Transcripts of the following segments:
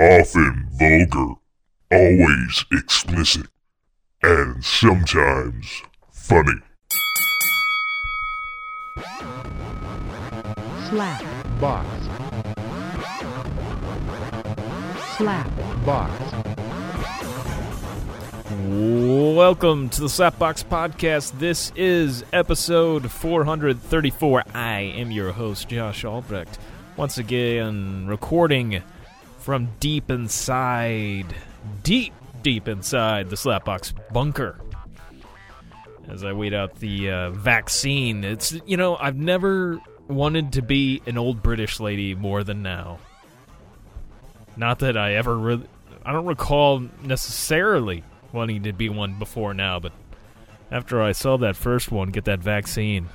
often vulgar, always explicit, and sometimes funny. slap, box, slap, box, Welcome to the Slapbox Podcast. This is episode 434. I am your host, Josh Albrecht. Once again, recording from deep inside, deep, deep inside the Slapbox bunker. As I wait out the uh, vaccine, it's, you know, I've never wanted to be an old British lady more than now. Not that I ever really. I don't recall necessarily wanting to be one before now, but after I saw that first one get that vaccine,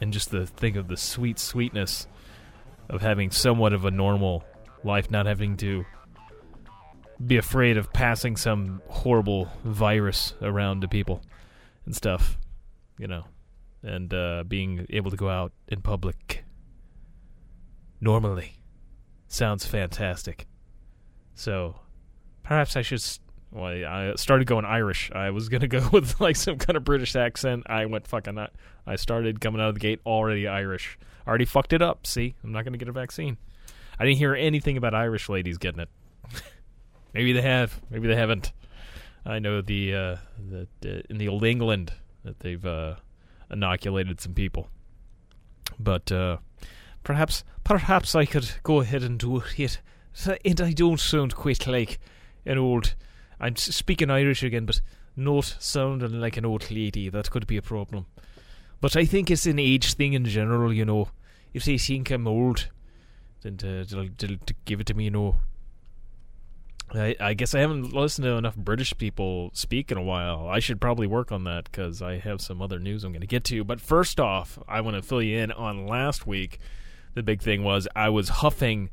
and just the think of the sweet sweetness of having somewhat of a normal life, not having to be afraid of passing some horrible virus around to people and stuff, you know, and uh, being able to go out in public normally sounds fantastic. So perhaps I should. Well, I started going Irish. I was gonna go with like some kind of British accent. I went fucking. I, I started coming out of the gate already Irish. Already fucked it up. See, I'm not gonna get a vaccine. I didn't hear anything about Irish ladies getting it. maybe they have. Maybe they haven't. I know the uh, that uh, in the old England that they've uh, inoculated some people, but uh, perhaps perhaps I could go ahead and do it. And I don't sound quite like an old. I'm speaking Irish again, but not sounding like an old lady. That could be a problem. But I think it's an age thing in general, you know. If they think I'm old, then to, to, to, to give it to me, you know. I, I guess I haven't listened to enough British people speak in a while. I should probably work on that because I have some other news I'm going to get to. But first off, I want to fill you in on last week. The big thing was I was huffing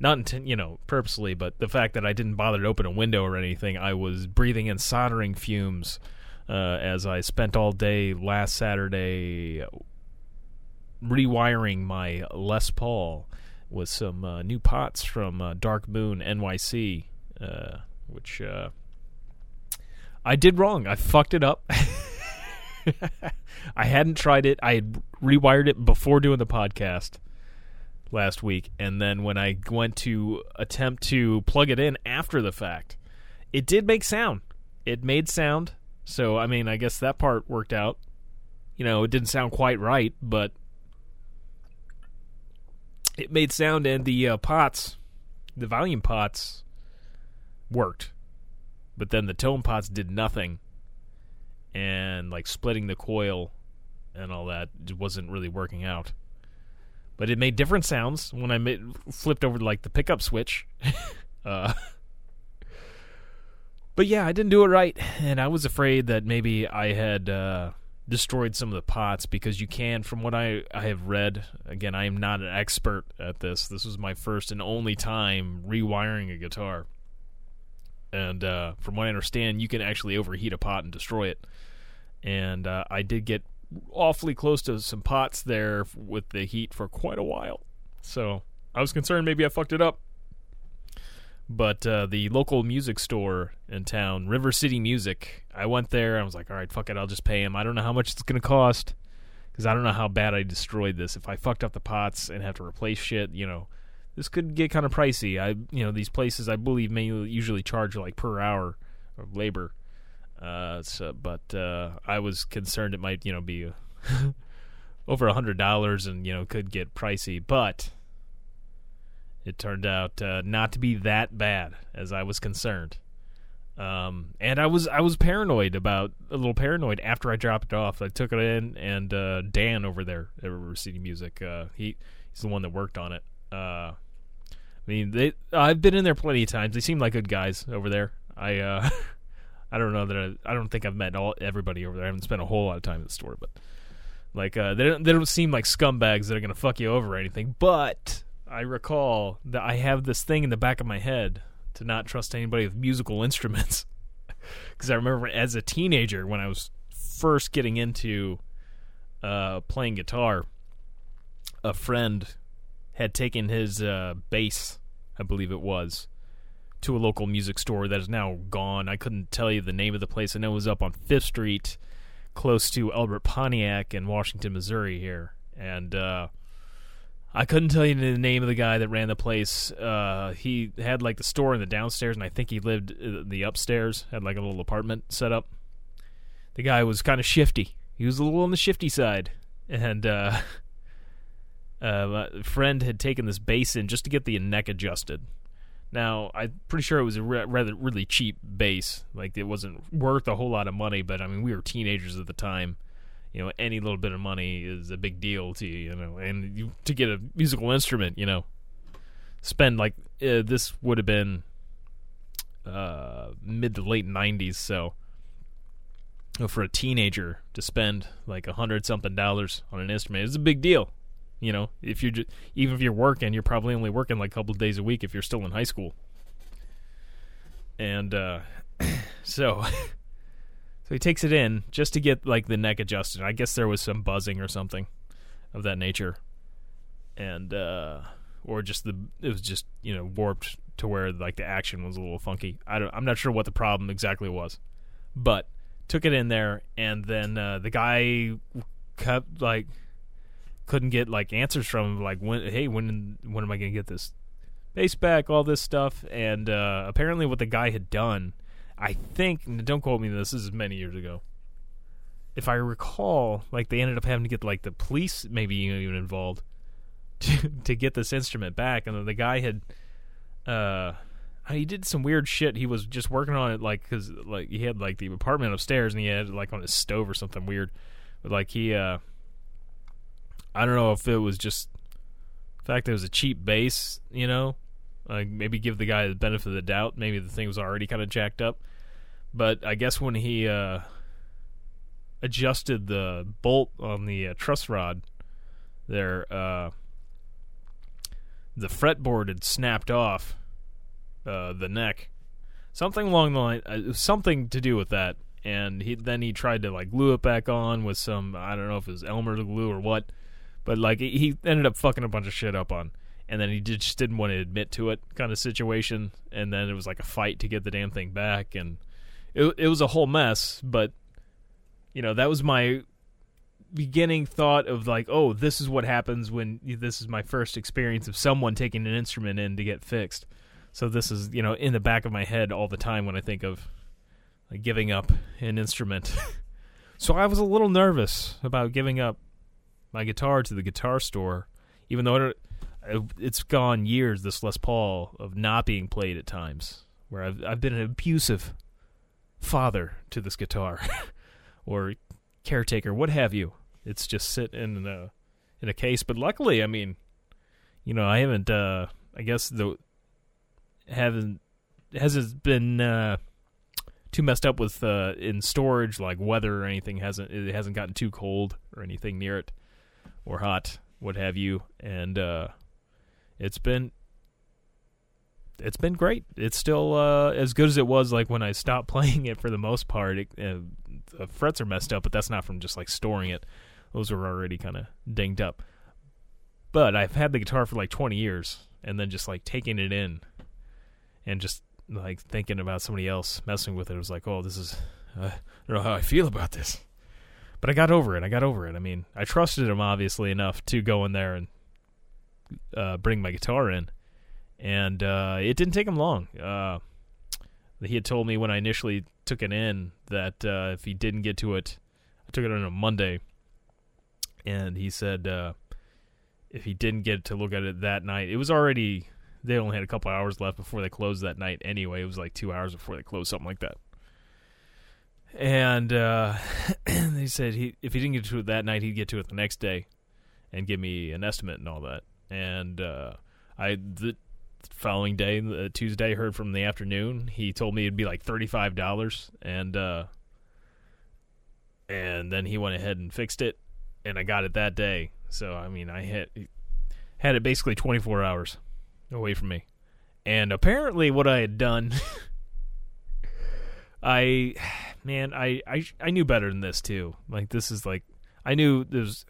not inten- you know purposely, but the fact that I didn't bother to open a window or anything, I was breathing in soldering fumes uh, as I spent all day last Saturday rewiring my Les Paul with some uh, new pots from uh, Dark Moon NYC, uh, which uh, I did wrong. I fucked it up. I hadn't tried it. I had rewired it before doing the podcast last week, and then when I went to attempt to plug it in after the fact, it did make sound. It made sound. So I mean, I guess that part worked out. You know, it didn't sound quite right, but it made sound, and the uh, pots, the volume pots, worked. But then the tone pots did nothing, and like splitting the coil and all that wasn't really working out but it made different sounds when I made, flipped over to like the pickup switch. uh, but yeah, I didn't do it right, and I was afraid that maybe I had uh, destroyed some of the pots because you can, from what I I have read. Again, I am not an expert at this. This was my first and only time rewiring a guitar, and uh, from what I understand, you can actually overheat a pot and destroy it. And uh, I did get awfully close to some pots there with the heat for quite a while. So I was concerned maybe I fucked it up. But uh, the local music store in town, River City Music, I went there. I was like, all right, fuck it. I'll just pay him. I don't know how much it's going to cost because I don't know how bad I destroyed this. If I fucked up the pots and have to replace shit, you know, this could get kind of pricey. I, you know, these places I believe may usually charge like per hour of labor. Uh, so, but uh, I was concerned it might, you know, be over a hundred dollars and you know could get pricey. But it turned out uh, not to be that bad as I was concerned. Um, and I was I was paranoid about a little paranoid after I dropped it off. I took it in, and uh, Dan over there at City Music, uh, he he's the one that worked on it. Uh, I mean, they I've been in there plenty of times. They seem like good guys over there. I uh, I don't know that I, I don't think I've met all everybody over there. I haven't spent a whole lot of time at the store, but like uh, they don't they don't seem like scumbags that are gonna fuck you over or anything. But I recall that I have this thing in the back of my head to not trust anybody with musical instruments because I remember as a teenager when I was first getting into uh, playing guitar, a friend had taken his uh, bass, I believe it was, to a local music store that is now gone. I couldn't tell you the name of the place. I know it was up on Fifth Street, close to Albert Pontiac in Washington, Missouri. Here, and uh, I couldn't tell you the name of the guy that ran the place. Uh, he had like the store in the downstairs, and I think he lived the upstairs. Had like a little apartment set up. The guy was kind of shifty. He was a little on the shifty side, and uh, uh, my friend had taken this bass in just to get the neck adjusted. Now, I'm pretty sure it was a re- rather really cheap bass. Like it wasn't worth a whole lot of money, but I mean, we were teenagers at the time. You know, any little bit of money is a big deal to you. You know, and you, to get a musical instrument, you know, spend like uh, this would have been uh, mid to late '90s. So, you know, for a teenager to spend like a hundred something dollars on an instrument is a big deal. You know, if you're just, even if you're working, you're probably only working like a couple days a week if you're still in high school. And uh, so, so he takes it in just to get like the neck adjusted. I guess there was some buzzing or something of that nature, and uh, or just the it was just you know warped to where like the action was a little funky. I don't, I'm not sure what the problem exactly was, but took it in there, and then uh, the guy kept like couldn't get like answers from him, like when hey when when am I gonna get this bass back all this stuff and uh, apparently what the guy had done I think don't quote me on this this is many years ago if I recall like they ended up having to get like the police maybe even involved to, to get this instrument back and then the guy had uh he did some weird shit he was just working on it like because like he had like the apartment upstairs and he had it, like on his stove or something weird but like he uh I don't know if it was just the fact that it was a cheap bass, you know, like maybe give the guy the benefit of the doubt. Maybe the thing was already kind of jacked up. But I guess when he uh, adjusted the bolt on the uh, truss rod, there, uh, the fretboard had snapped off uh, the neck. Something along the line, uh, something to do with that. And he then he tried to like glue it back on with some I don't know if it was Elmer glue or what but like he ended up fucking a bunch of shit up on and then he just didn't want to admit to it kind of situation and then it was like a fight to get the damn thing back and it it was a whole mess but you know that was my beginning thought of like oh this is what happens when this is my first experience of someone taking an instrument in to get fixed so this is you know in the back of my head all the time when i think of like giving up an instrument so i was a little nervous about giving up my guitar to the guitar store, even though it, uh, it's gone years. This Les Paul of not being played at times, where I've I've been an abusive father to this guitar, or caretaker, what have you. It's just sit in a in a case. But luckily, I mean, you know, I haven't. Uh, I guess the haven't hasn't been uh, too messed up with uh, in storage, like weather or anything. hasn't It hasn't gotten too cold or anything near it or hot, what have you, and uh, it's been it's been great. It's still uh, as good as it was like when I stopped playing it for the most part. It, uh, the frets are messed up, but that's not from just like storing it. Those were already kind of dinged up. But I've had the guitar for like 20 years, and then just like taking it in, and just like thinking about somebody else messing with it. It was like, oh, this is uh, I don't know how I feel about this. But I got over it. I got over it. I mean, I trusted him obviously enough to go in there and uh, bring my guitar in, and uh, it didn't take him long. Uh, he had told me when I initially took it in that uh, if he didn't get to it, I took it on a Monday, and he said uh, if he didn't get to look at it that night, it was already they only had a couple hours left before they closed that night. Anyway, it was like two hours before they closed, something like that and uh, they said he if he didn't get to it that night, he'd get to it the next day, and give me an estimate and all that. And uh, I the following day, the Tuesday, heard from the afternoon. He told me it'd be like thirty five dollars, and uh, and then he went ahead and fixed it, and I got it that day. So I mean, I had had it basically twenty four hours away from me, and apparently what I had done. I man, I, I I knew better than this too. Like this is like I knew there's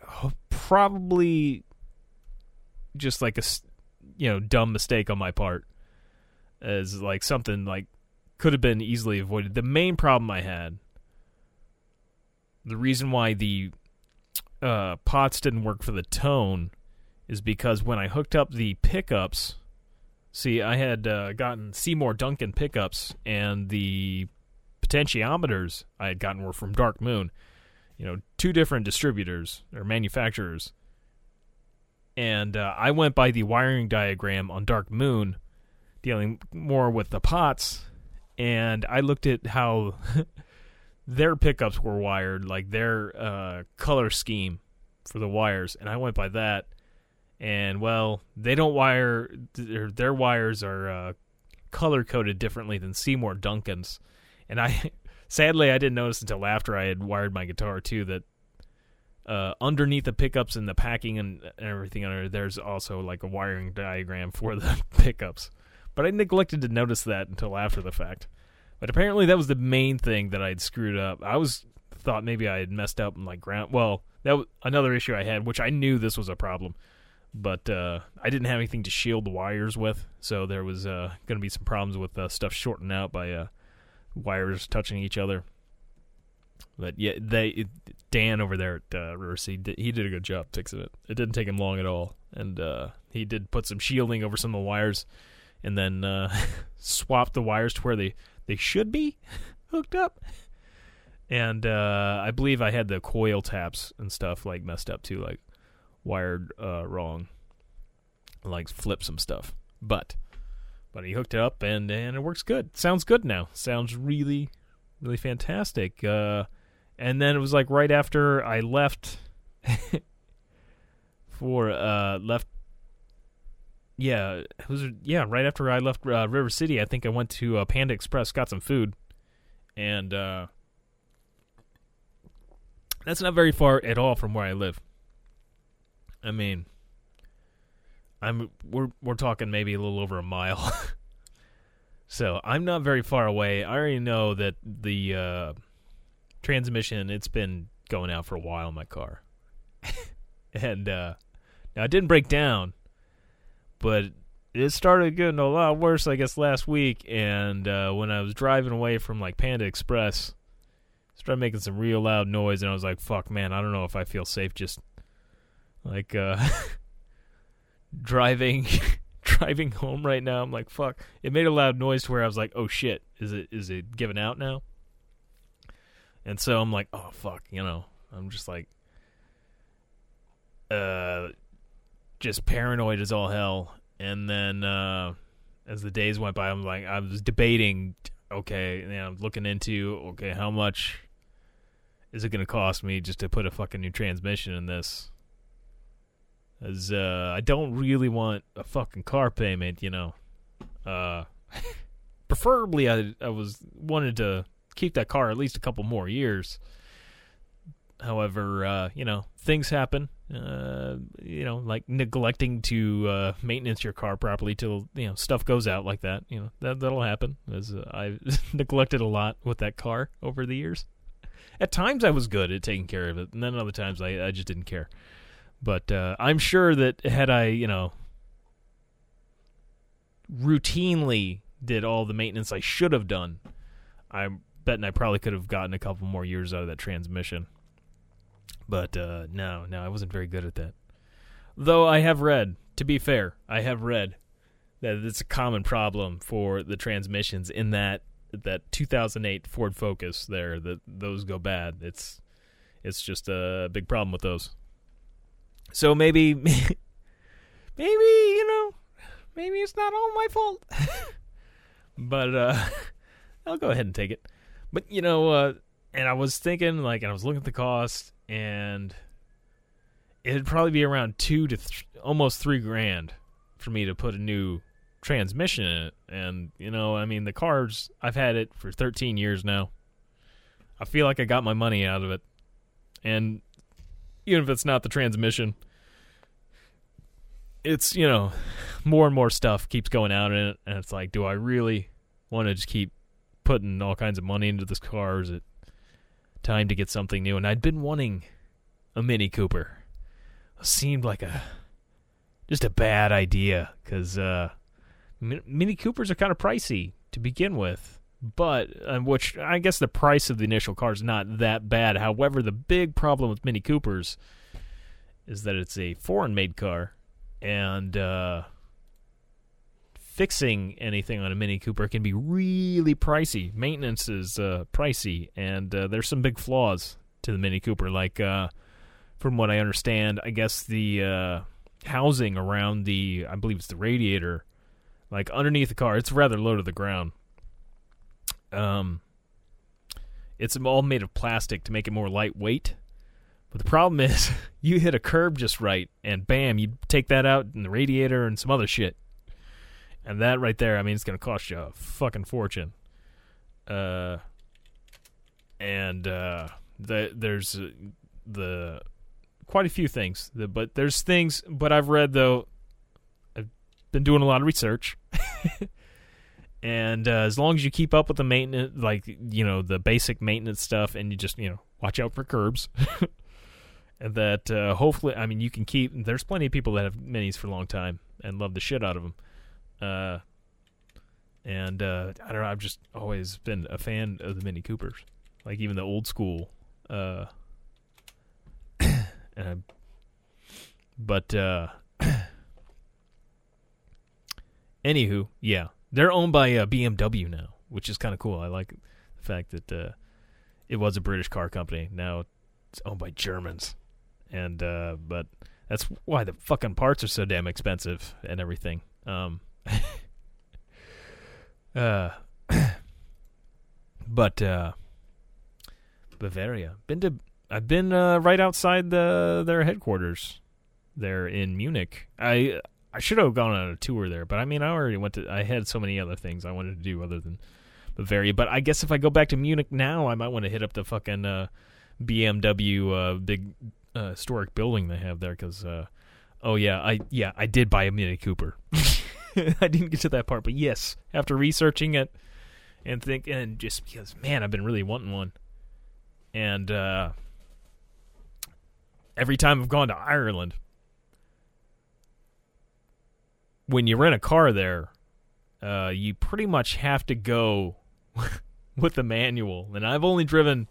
probably just like a you know dumb mistake on my part. as like something like could have been easily avoided. The main problem I had, the reason why the uh, pots didn't work for the tone, is because when I hooked up the pickups, see, I had uh, gotten Seymour Duncan pickups, and the potentiometers I had gotten were from Dark Moon. You know, two different distributors or manufacturers. And uh, I went by the wiring diagram on Dark Moon, dealing more with the pots, and I looked at how their pickups were wired, like their uh, color scheme for the wires, and I went by that. And well, they don't wire their, their wires are uh, color coded differently than Seymour Duncan's, and I sadly I didn't notice until after I had wired my guitar too that uh, underneath the pickups and the packing and, everything under there's also like a wiring diagram for the pickups. But I neglected to notice that until after the fact. But apparently that was the main thing that I'd screwed up. I was thought maybe I had messed up and like ground. Well, that was another issue I had, which I knew this was a problem, but uh, I didn't have anything to shield the wires with, so there was uh, going to be some problems with uh, stuff shorting out by uh, wires touching each other. But yeah, they Dan over there at uh, River did, he did a good job fixing it. It didn't take him long at all, and uh, he did put some shielding over some of the wires, and then uh, swapped the wires to where they they should be hooked up. And uh, I believe I had the coil taps and stuff like messed up too, like wired uh, wrong, like flip some stuff. But but he hooked it up and and it works good. Sounds good now. Sounds really really fantastic. Uh, and then it was like right after I left for uh left yeah, was yeah, right after I left uh, River City, I think I went to uh, Panda Express, got some food, and uh, that's not very far at all from where I live. I mean, I'm we're we're talking maybe a little over a mile. so I'm not very far away. I already know that the uh, transmission it's been going out for a while in my car, and uh, now it didn't break down, but it started getting a lot worse. I guess last week, and uh, when I was driving away from like Panda Express, started making some real loud noise, and I was like, "Fuck, man, I don't know if I feel safe just like uh, driving." Driving home right now i'm like fuck it made a loud noise to where i was like oh shit is it is it giving out now and so I'm like, oh fuck, you know, I'm just like, uh, just paranoid as all hell. And then uh, as the days went by, I'm like, I was debating, okay, and I'm looking into, okay, how much is it going to cost me just to put a fucking new transmission in this? As uh, I don't really want a fucking car payment, you know. Uh, preferably, I I was wanted to keep that car at least a couple more years. However, uh, you know, things happen. Uh, you know, like neglecting to uh, maintenance your car properly till you know stuff goes out like that. You know that that'll happen. As uh, I've neglected a lot with that car over the years. At times I was good at taking care of it, and then other times I, I just didn't care. But uh, I'm sure that had I, you know, routinely did all the maintenance I should have done, I'm betting I probably could have gotten a couple more years out of that transmission. But uh, no, no, I wasn't very good at that. Though I have read, to be fair, I have read that it's a common problem for the transmissions in that that 2008 Ford Focus there that those go bad. It's it's just a big problem with those. So maybe maybe you know, maybe it's not all my fault. but uh I'll go ahead and take it. But you know, uh, and I was thinking like, and I was looking at the cost, and it'd probably be around two to th- almost three grand for me to put a new transmission in it. And you know, I mean, the cars I've had it for 13 years now. I feel like I got my money out of it, and even if it's not the transmission, it's you know, more and more stuff keeps going out in it, and it's like, do I really want to just keep putting all kinds of money into this car? Or is it time to get something new? And I'd been wanting a Mini Cooper. It seemed like a just a bad idea because uh, Mini Coopers are kind of pricey to begin with, but uh, which I guess the price of the initial car is not that bad. However, the big problem with Mini Coopers is that it's a foreign-made car, and uh, fixing anything on a Mini Cooper can be really pricey. Maintenance is uh, pricey, and uh, there's some big flaws to the Mini Cooper. Like, uh, from what I understand, I guess the uh, housing around the, I believe it's the radiator, like underneath the car, it's rather low to the ground. Um, it's all made of plastic to make it more lightweight. But the problem is, you hit a curb just right, and bam, you take that out and the radiator and some other shit. And that right there, I mean, it's going to cost you a fucking fortune. Uh, and uh, the, there's uh, the quite a few things, but there's things. But I've read though, I've been doing a lot of research, and uh, as long as you keep up with the maintenance, like you know the basic maintenance stuff, and you just you know watch out for curbs. and that uh, hopefully, I mean, you can keep. There's plenty of people that have minis for a long time and love the shit out of them. Uh, and uh, I don't know. I've just always been a fan of the Mini Coopers, like even the old school. Uh, and but uh, anywho, yeah, they're owned by uh, BMW now, which is kind of cool. I like the fact that uh, it was a British car company. Now it's owned by Germans, and uh, but that's why the fucking parts are so damn expensive and everything. Um, uh, but uh, Bavaria. Been to. I've been uh, right outside the their headquarters there in Munich. I I should have gone on a tour there, but I mean I already went to. I had so many other things I wanted to do other than Bavaria. But I guess if I go back to Munich now, I might want to hit up the fucking uh, BMW uh, big uh, historic building they have there because. Uh, oh yeah, I yeah I did buy a Mini Cooper. I didn't get to that part, but yes, after researching it and think and just because man, I've been really wanting one. And uh every time I've gone to Ireland, when you rent a car there, uh you pretty much have to go with the manual. And I've only driven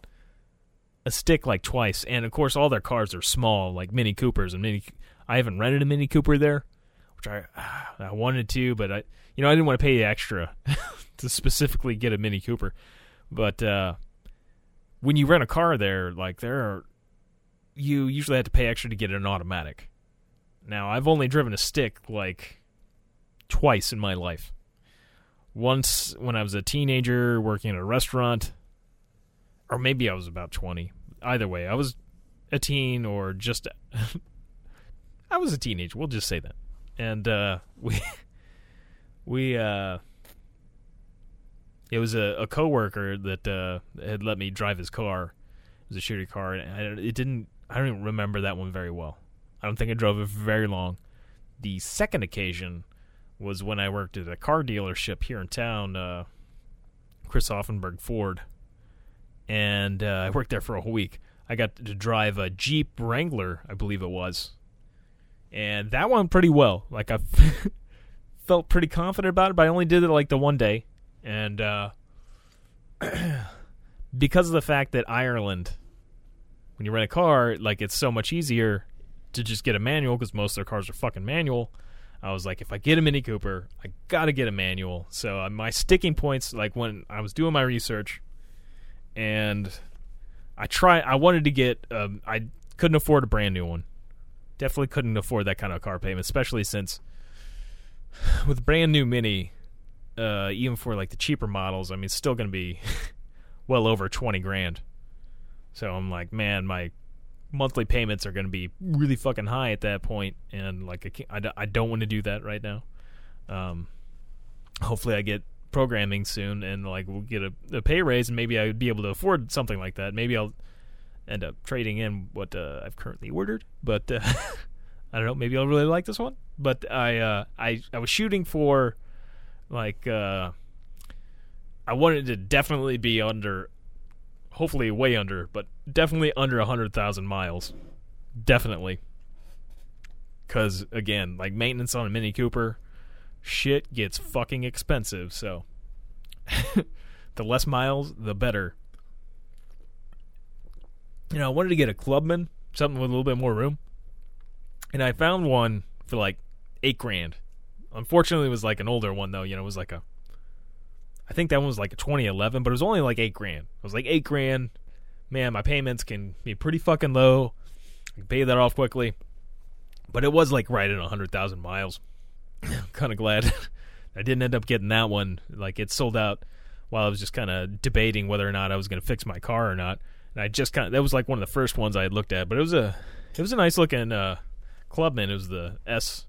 a stick like twice, and of course all their cars are small, like Mini Coopers and Mini I haven't rented a Mini Cooper there which I I wanted to, but I you know I didn't want to pay extra to specifically get a Mini Cooper. But uh, when you rent a car there, like there are, you usually have to pay extra to get an automatic. Now I've only driven a stick like twice in my life. Once when I was a teenager working at a restaurant, or maybe I was about twenty. Either way, I was a teen or just. I was a teenager. We'll just say that and uh, we we uh, it was a, a coworker that uh, had let me drive his car. It was a shitty car, and I, it didn't. I don't even remember that one very well. I don't think I drove it very long. The second occasion was when I worked at a car dealership here in town, uh, Chris Auffenberg Ford, and uh, I worked there for a whole week. I got to drive a Jeep Wrangler, I believe it was, and that went pretty well. Like I felt pretty confident about it, but I only did it like the one day, and uh, because of the fact that Ireland, when you rent a car, like it's so much easier to just get a manual because most of their cars are fucking manual. I was like, if I get a Mini Cooper, I gotta get a manual. So uh, my sticking points, like when I was doing my research, and I try, I wanted to get, um, I couldn't afford a brand new one definitely couldn't afford that kind of car payment, especially since with brand new Mini, uh, even for like the cheaper models, I mean, it's still to be well over twenty grand. So I'm like, man, my monthly payments are going to be really fucking high at that point, and like I, can't, I don't want to do that right now. Um, hopefully, I get programming soon, and like we'll get a, a pay raise, and maybe I would be able to afford something like that. Maybe I'll end up trading in what uh, I've currently ordered. But uh, I don't know. Maybe I'll really like this one. But I uh, I I was shooting for like uh, I wanted to definitely be under, hopefully way under, but definitely under a hundred thousand miles. Definitely. Because again, like maintenance on a Mini Cooper, shit gets fucking expensive. So the less miles, the better. You know, I wanted to get a Clubman, something with a little bit more room, and I found one for like eight grand. Unfortunately, it was like an older one though. You know, it was like a, I think that one was like a 2011, but it was only like eight grand. It was like eight grand. Man, my payments can be pretty fucking low. I can pay that off quickly, but it was like right at hundred thousand miles. I'm kind of glad I didn't end up getting that one. Like it sold out while I was just kind of debating whether or not I was going to fix my car or not. And I just kind of that was like one of the first ones I had looked at, but it was a it was a nice looking uh, Clubman. It was the S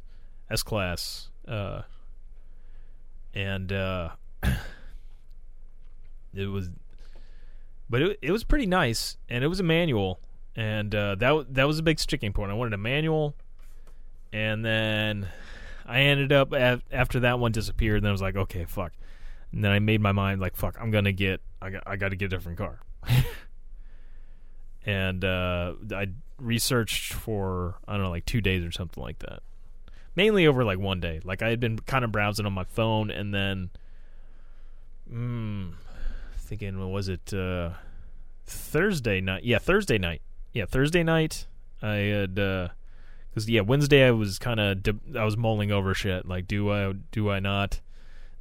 S class, uh, and uh, it was, but it it was pretty nice, and it was a manual, and uh, that that was a big sticking point. I wanted a manual, and then I ended up af- after that one disappeared. And I was like, okay, fuck. And then I made my mind like, fuck, I'm gonna get, I got, I got to get a different car. and uh, I researched for I don't know, like two days or something like that. Mainly over like one day. Like I had been kind of browsing on my phone, and then, mm, thinking, what was it? Uh, Thursday night. Yeah, Thursday night. Yeah, Thursday night. I had. Uh, because yeah, Wednesday I was kind of de- I was mulling over shit. Like, do I do I not?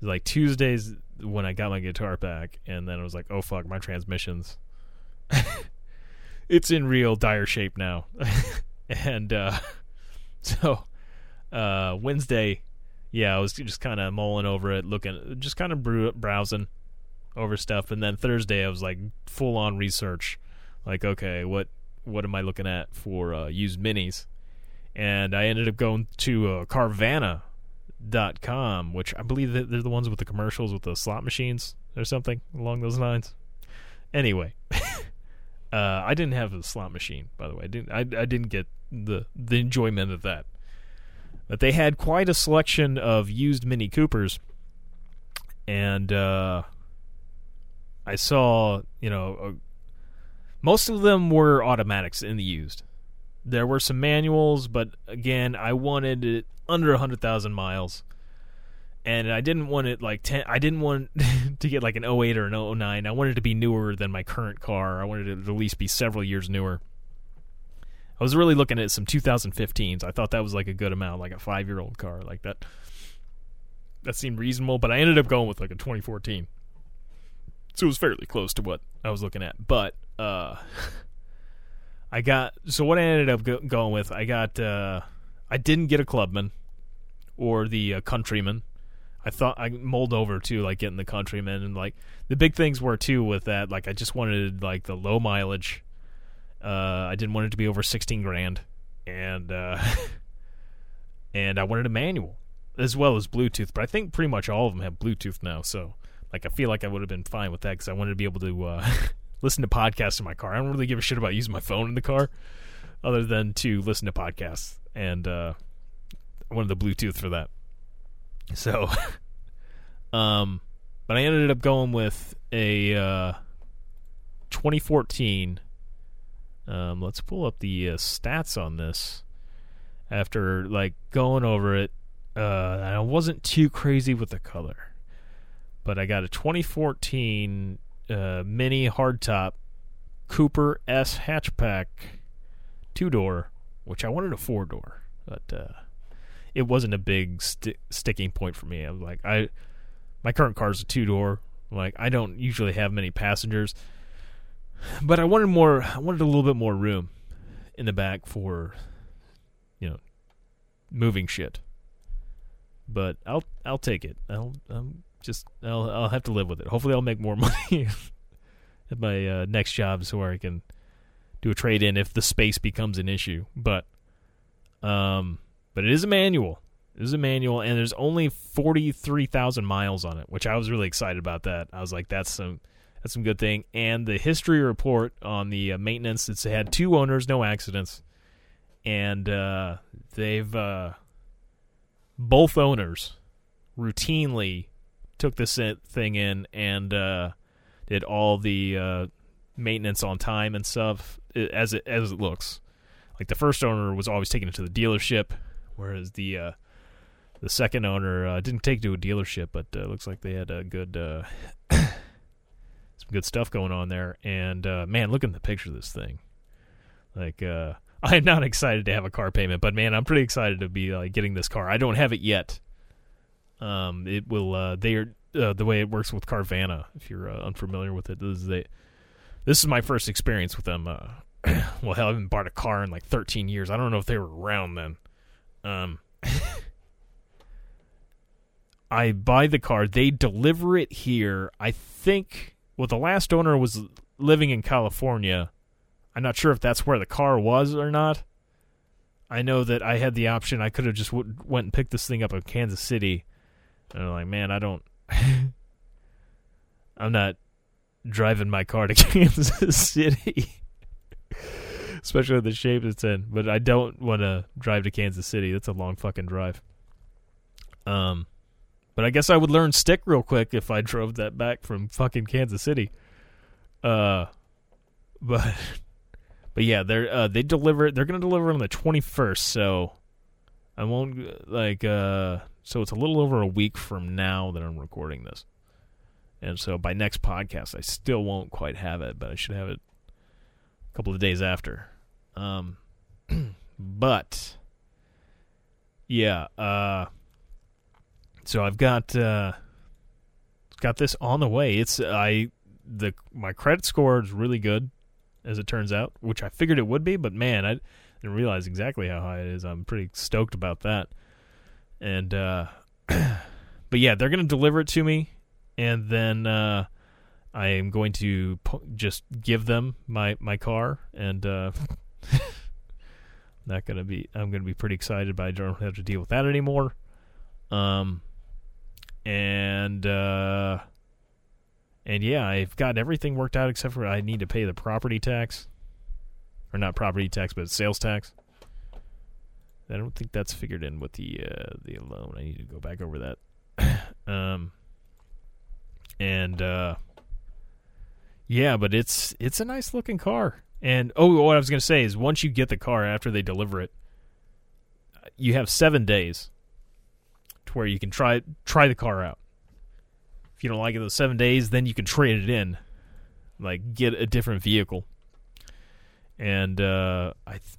Like Tuesdays when I got my guitar back, and then I was like, oh fuck, my transmissions. it's in real dire shape now, and uh, so uh, Wednesday, yeah, I was just kind of mulling over it, looking, just kind of br- browsing over stuff, and then Thursday I was like full on research, like okay, what what am I looking at for uh, used minis? and I ended up going to uh, Carvana.com, which I believe that they're the ones with the commercials with the slot machines or something along those lines. Anyway, uh, I didn't have a slot machine, by the way. I didn't. I, I didn't get the the enjoyment of that. But they had quite a selection of used Mini Coopers, and uh, I saw, you know, most of them were automatics in the used. There were some manuals, but again, I wanted it under 100,000 miles. And I didn't want it like 10 I didn't want to get like an 08 or an 09. I wanted it to be newer than my current car. I wanted it to at least be several years newer. I was really looking at some 2015s. I thought that was like a good amount, like a 5-year-old car like that. That seemed reasonable, but I ended up going with like a 2014. So it was fairly close to what I was looking at. But uh I got so what I ended up go- going with. I got uh, I didn't get a clubman or the uh, countryman. I thought I mulled over to like getting the countryman and like the big things were too with that. Like I just wanted like the low mileage. Uh, I didn't want it to be over sixteen grand, and uh, and I wanted a manual as well as Bluetooth. But I think pretty much all of them have Bluetooth now. So like I feel like I would have been fine with that because I wanted to be able to uh, listen to podcasts in my car. I don't really give a shit about using my phone in the car, other than to listen to podcasts. And uh, I wanted the Bluetooth for that. So, um, but I ended up going with a uh, 2014. Um, let's pull up the uh, stats on this. After like going over it, uh, I wasn't too crazy with the color, but I got a 2014 uh, mini hardtop Cooper S hatchback two door, which I wanted a four door, but uh, it wasn't a big sti- sticking point for me. I was like, I my current car is a two door. Like I don't usually have many passengers, but I wanted more. I wanted a little bit more room in the back for you know moving shit. But I'll I'll take it. I'll um, just I'll I'll have to live with it. Hopefully, I'll make more money at my uh, next job, so I can do a trade in if the space becomes an issue. But um, but it is a manual. It is a manual, and there's only forty three thousand miles on it, which I was really excited about. That I was like, that's some that's some good thing. And the history report on the uh, maintenance, it's had two owners, no accidents, and uh, they've uh, both owners routinely took this thing in and uh, did all the uh, maintenance on time and stuff as it as it looks. Like the first owner was always taking it to the dealership, whereas the uh, the second owner uh, didn't take it to a dealership, but uh, looks like they had a good uh, some good stuff going on there. And man, look at the picture of this thing. Like, uh, I'm not excited to have a car payment, but man, I'm pretty excited to be like getting this car. I don't have it yet. Um, it will. Uh, they are uh, the way it works with Carvana. If you're uh, unfamiliar with it, this is they. This is my first experience with them. Uh, well, hell, I haven't bought a car in like 13 years. I don't know if they were around then. Um, I buy the car. They deliver it here. I think. Well, the last owner was living in California. I'm not sure if that's where the car was or not. I know that I had the option. I could have just w- went and picked this thing up in Kansas City. And I'm like, man, I don't. I'm not driving my car to Kansas City, especially the shape it's in. But I don't want to drive to Kansas City. That's a long fucking drive. Um, but I guess I would learn stick real quick if I drove that back from fucking Kansas City. Uh, but but yeah, they're uh, they deliver. They're gonna deliver on the twenty first, so I won't like uh. So it's a little over a week from now that I'm recording this. And so by next podcast, I still won't quite have it, but I should have it a couple of days after. Um, but yeah, uh, so I've got uh, got this on the way. It's I the my credit score is really good, as it turns out, which I figured it would be, but man, I didn't realize exactly how high it is. I'm pretty stoked about that. And uh, but yeah, they're gonna deliver it to me and then uh, I am going to just give them my my car, and uh, not gonna be. I'm gonna be pretty excited, but I don't have to deal with that anymore. Um, and uh, and yeah, I've got everything worked out except for I need to pay the property tax, or not property tax, but sales tax. I don't think that's figured in with the uh, the loan. I need to go back over that. um, and uh, yeah, but it's it's a nice looking car. And oh, what I was gonna say is once you get the car after they deliver it, you have seven days to where you can try try the car out. If you don't like it those seven days, then you can trade it in, like get a different vehicle. And uh, I th-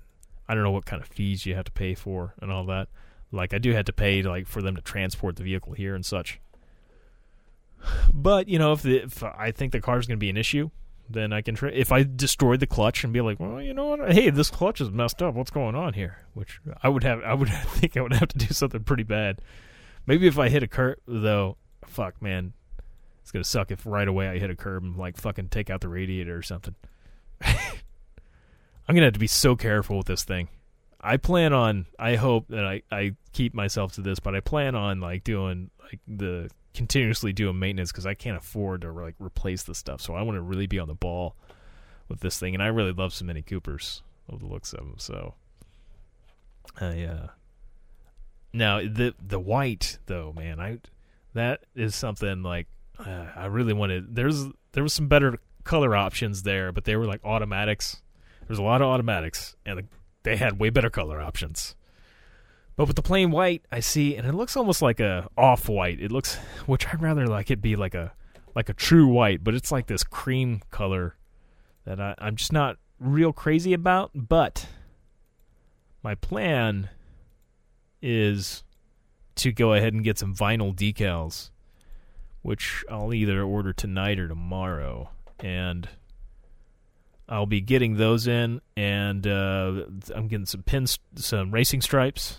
I don't know what kind of fees you have to pay for and all that. Like I do have to pay like for them to transport the vehicle here and such. But you know, if, the, if I think the car's going to be an issue, then I can. Tra- if I destroy the clutch and be like, well, you know what? Hey, this clutch is messed up. What's going on here? Which I would have. I would think I would have to do something pretty bad. Maybe if I hit a curb, though. Fuck, man, it's gonna suck if right away I hit a curb and like fucking take out the radiator or something. I'm gonna have to be so careful with this thing. I plan on. I hope that I I keep myself to this, but I plan on like doing like the continuously doing maintenance because I can't afford to like replace the stuff. So I want to really be on the ball with this thing, and I really love some Mini Coopers of the looks of them. So, I uh, now the the white though, man, I that is something like uh, I really wanted. There's there was some better color options there, but they were like automatics. There's a lot of automatics, and they had way better color options. But with the plain white, I see, and it looks almost like a off white. It looks, which I'd rather like it be like a like a true white, but it's like this cream color that I, I'm just not real crazy about. But my plan is to go ahead and get some vinyl decals, which I'll either order tonight or tomorrow, and I'll be getting those in, and uh, I'm getting some pins, some racing stripes.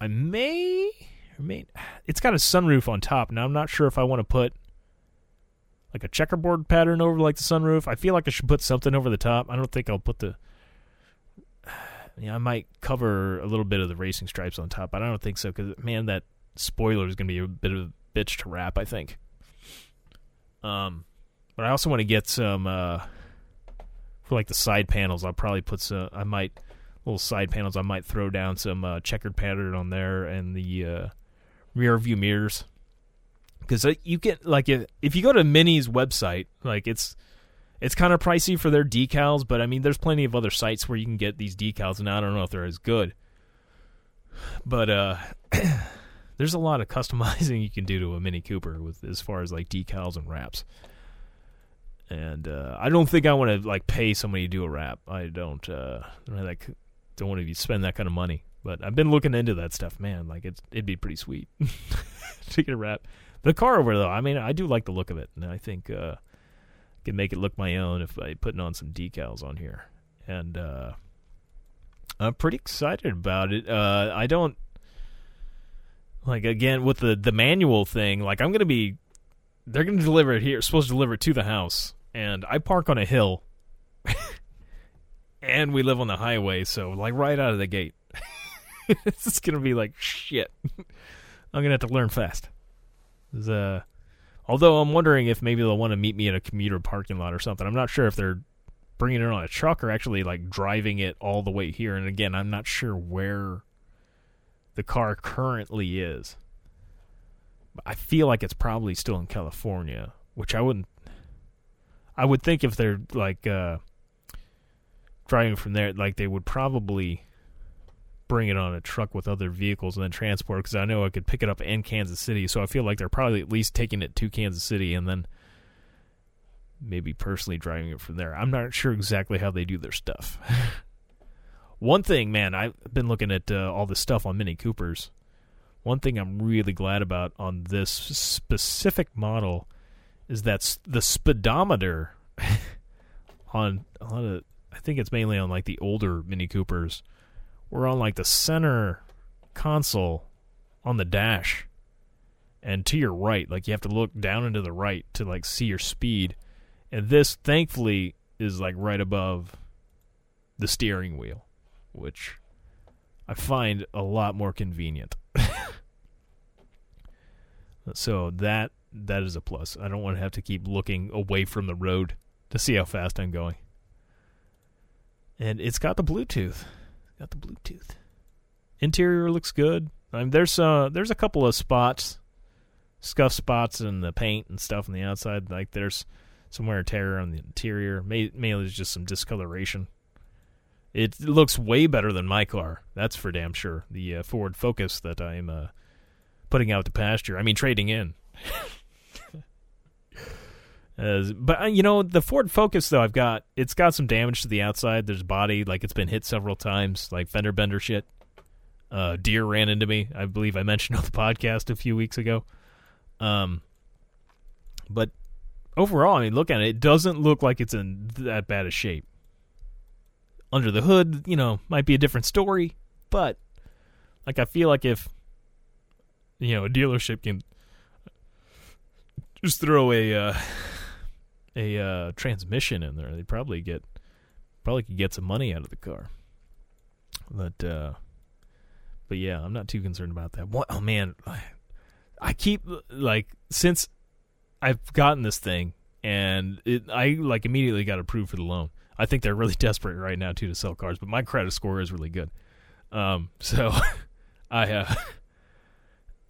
I may, I may. It's got a sunroof on top. Now I'm not sure if I want to put like a checkerboard pattern over like the sunroof. I feel like I should put something over the top. I don't think I'll put the. Yeah, I might cover a little bit of the racing stripes on top, but I don't think so because man, that spoiler is going to be a bit of a bitch to wrap. I think. Um, but I also want to get some uh, for like the side panels. I'll probably put some. I might little side panels. I might throw down some uh, checkered pattern on there and the uh, rear view mirrors because uh, you get like if, if you go to Mini's website, like it's it's kind of pricey for their decals, but I mean there's plenty of other sites where you can get these decals, and I don't know if they're as good. But uh, there's a lot of customizing you can do to a Mini Cooper with as far as like decals and wraps. And uh, I don't think I want to like pay somebody to do a wrap. I don't. Uh, I like don't want to spend that kind of money. But I've been looking into that stuff, man. Like it's it'd be pretty sweet to get a wrap. The car over though, I mean, I do like the look of it, and I think uh, I can make it look my own if I putting on some decals on here. And uh, I'm pretty excited about it. Uh, I don't like again with the the manual thing. Like I'm gonna be, they're gonna deliver it here. Supposed to deliver it to the house, and I park on a hill, and we live on the highway, so like right out of the gate, it's gonna be like shit. I'm gonna have to learn fast. Uh, although I'm wondering if maybe they'll want to meet me in a commuter parking lot or something. I'm not sure if they're bringing it on a truck or actually like driving it all the way here. And again, I'm not sure where the car currently is. I feel like it's probably still in California, which I wouldn't. I would think if they're like uh, driving from there, like they would probably bring it on a truck with other vehicles and then transport. Because I know I could pick it up in Kansas City, so I feel like they're probably at least taking it to Kansas City and then maybe personally driving it from there. I'm not sure exactly how they do their stuff. One thing, man, I've been looking at uh, all this stuff on Mini Coopers. One thing I'm really glad about on this specific model is that the speedometer on on I think it's mainly on like the older Mini Coopers. We're on like the center console on the dash, and to your right, like you have to look down into the right to like see your speed. And this, thankfully, is like right above the steering wheel, which I find a lot more convenient. so that that is a plus. I don't want to have to keep looking away from the road to see how fast I'm going. And it's got the Bluetooth. Got the Bluetooth. Interior looks good. I mean, there's uh there's a couple of spots, scuff spots in the paint and stuff on the outside. Like there's some wear and tear on the interior. Mainly it's just some discoloration. It looks way better than my car. That's for damn sure. The uh, Ford Focus that I'm uh, putting out to pasture. I mean, trading in. As, but uh, you know the Ford Focus though I've got it's got some damage to the outside. There's body like it's been hit several times, like fender bender shit. Uh, deer ran into me. I believe I mentioned on the podcast a few weeks ago. Um, but overall, I mean, look at it. It doesn't look like it's in that bad a shape. Under the hood, you know, might be a different story, but like I feel like if you know a dealership can just throw a uh, a uh, transmission in there, they probably get probably could get some money out of the car. But uh, but yeah, I'm not too concerned about that. What? Oh man, I keep like since I've gotten this thing and it, I like immediately got approved for the loan. I think they're really desperate right now too to sell cars, but my credit score is really good. Um, so I uh,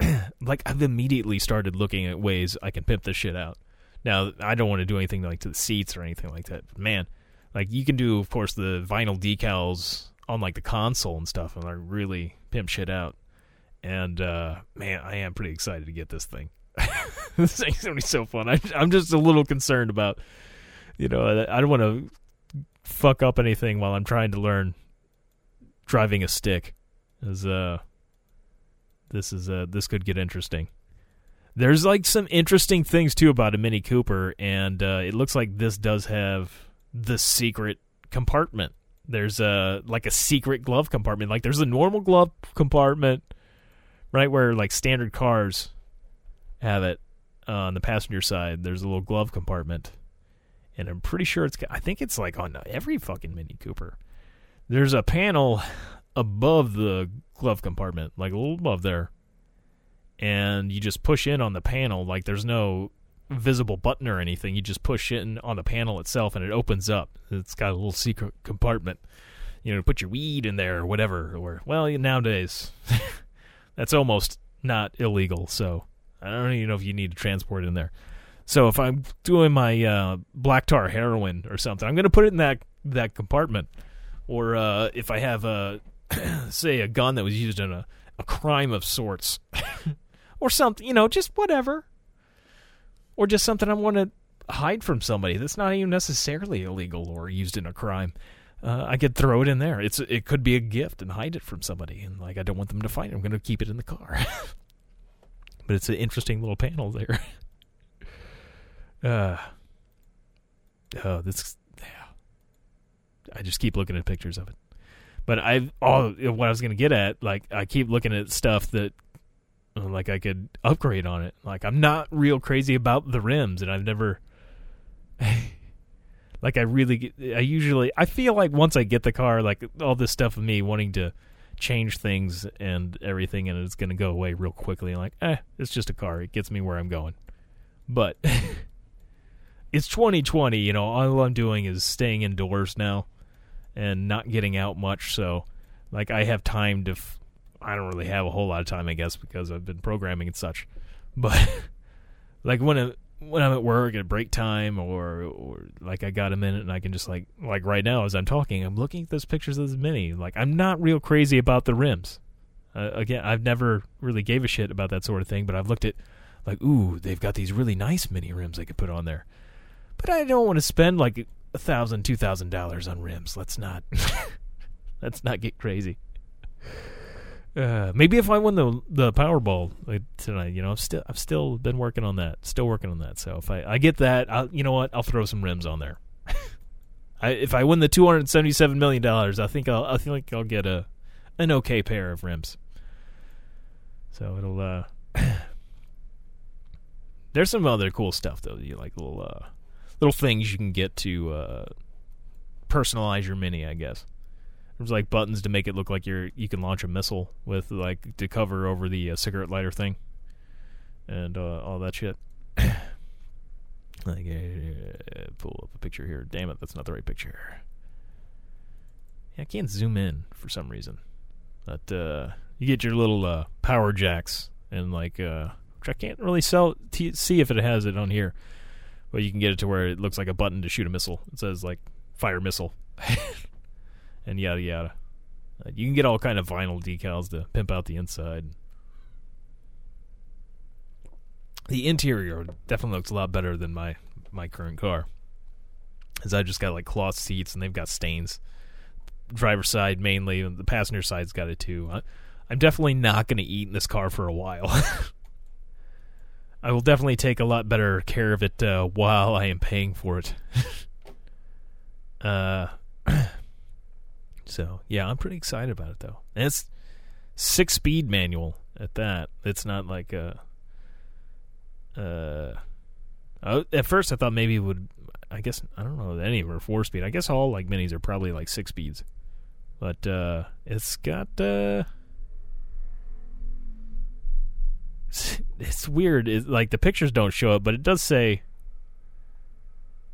like I've immediately started looking at ways I can pimp this shit out. Now I don't want to do anything like to the seats or anything like that. But man, like you can do, of course, the vinyl decals on like the console and stuff, and like really pimp shit out. And uh, man, I am pretty excited to get this thing. this thing's gonna be so fun. I, I'm just a little concerned about, you know, I don't want to fuck up anything while I'm trying to learn driving a stick. Is uh, this is uh, this could get interesting. There's like some interesting things too about a Mini Cooper, and uh, it looks like this does have the secret compartment. There's a like a secret glove compartment. Like there's a normal glove compartment, right where like standard cars have it uh, on the passenger side. There's a little glove compartment, and I'm pretty sure it's. I think it's like on every fucking Mini Cooper. There's a panel above the glove compartment, like a little above there, and you just push in on the panel. Like there's no visible button or anything. You just push in on the panel itself, and it opens up. It's got a little secret compartment. You know, put your weed in there or whatever. Or well, nowadays, that's almost not illegal. So I don't even know if you need to transport in there. So if I'm doing my uh, black tar heroin or something, I'm going to put it in that that compartment. Or uh, if I have a say a gun that was used in a a crime of sorts, or something. You know, just whatever, or just something I want to hide from somebody that's not even necessarily illegal or used in a crime. Uh, I could throw it in there. It's it could be a gift and hide it from somebody, and like I don't want them to find it. I'm going to keep it in the car. but it's an interesting little panel there. uh, oh, this. Yeah. I just keep looking at pictures of it. But I all what I was to get at, like I keep looking at stuff that uh, like I could upgrade on it. Like I'm not real crazy about the rims, and I've never. like I really, I usually, I feel like once I get the car, like all this stuff of me wanting to change things and everything, and it's to go away real quickly. Like, eh, it's just a car. It gets me where I'm going. But it's 2020. You know, all I'm doing is staying indoors now and not getting out much. So, like, I have time to. I don't really have a whole lot of time, I guess, because I've been programming and such. But like when it, when I'm at work at break time or or like I got a minute and I can just like like right now as I'm talking, I'm looking at those pictures of the Mini. Like I'm not real crazy about the rims. Uh, again, I've never really gave a shit about that sort of thing, but I've looked at like ooh, they've got these really nice mini rims they could put on there. But I don't want to spend like a thousand, two thousand dollars on rims. Let's not let's not get crazy. Uh, maybe if I win the the Powerball tonight, you know, I've still I've still been working on that, still working on that. So if I, I get that, I'll, you know what, I'll throw some rims on there. I, if I win the two hundred seventy seven million dollars, I think I'll I think I'll get a an okay pair of rims. So it'll uh, there's some other cool stuff though. You like little uh, little things you can get to uh, personalize your mini, I guess. There's like buttons to make it look like you're you can launch a missile with like to cover over the uh, cigarette lighter thing, and uh, all that shit. like, pull up a picture here. Damn it, that's not the right picture. Yeah, I can't zoom in for some reason. But uh, you get your little uh, power jacks and like, uh, which I can't really sell t- see if it has it on here, but you can get it to where it looks like a button to shoot a missile. It says like fire missile. and yada yada. Uh, you can get all kind of vinyl decals to pimp out the inside. The interior definitely looks a lot better than my my current car, as I just got like cloth seats and they've got stains. Driver's side mainly, and the passenger side's got it too. I, I'm definitely not going to eat in this car for a while. I will definitely take a lot better care of it uh, while I am paying for it. uh. So yeah, I'm pretty excited about it though. And it's six speed manual at that. It's not like a. Uh, I, at first I thought maybe it would. I guess I don't know any were four speed. I guess all like minis are probably like six speeds, but uh, it's got. Uh, it's, weird. Like the pictures don't show it, but it does say.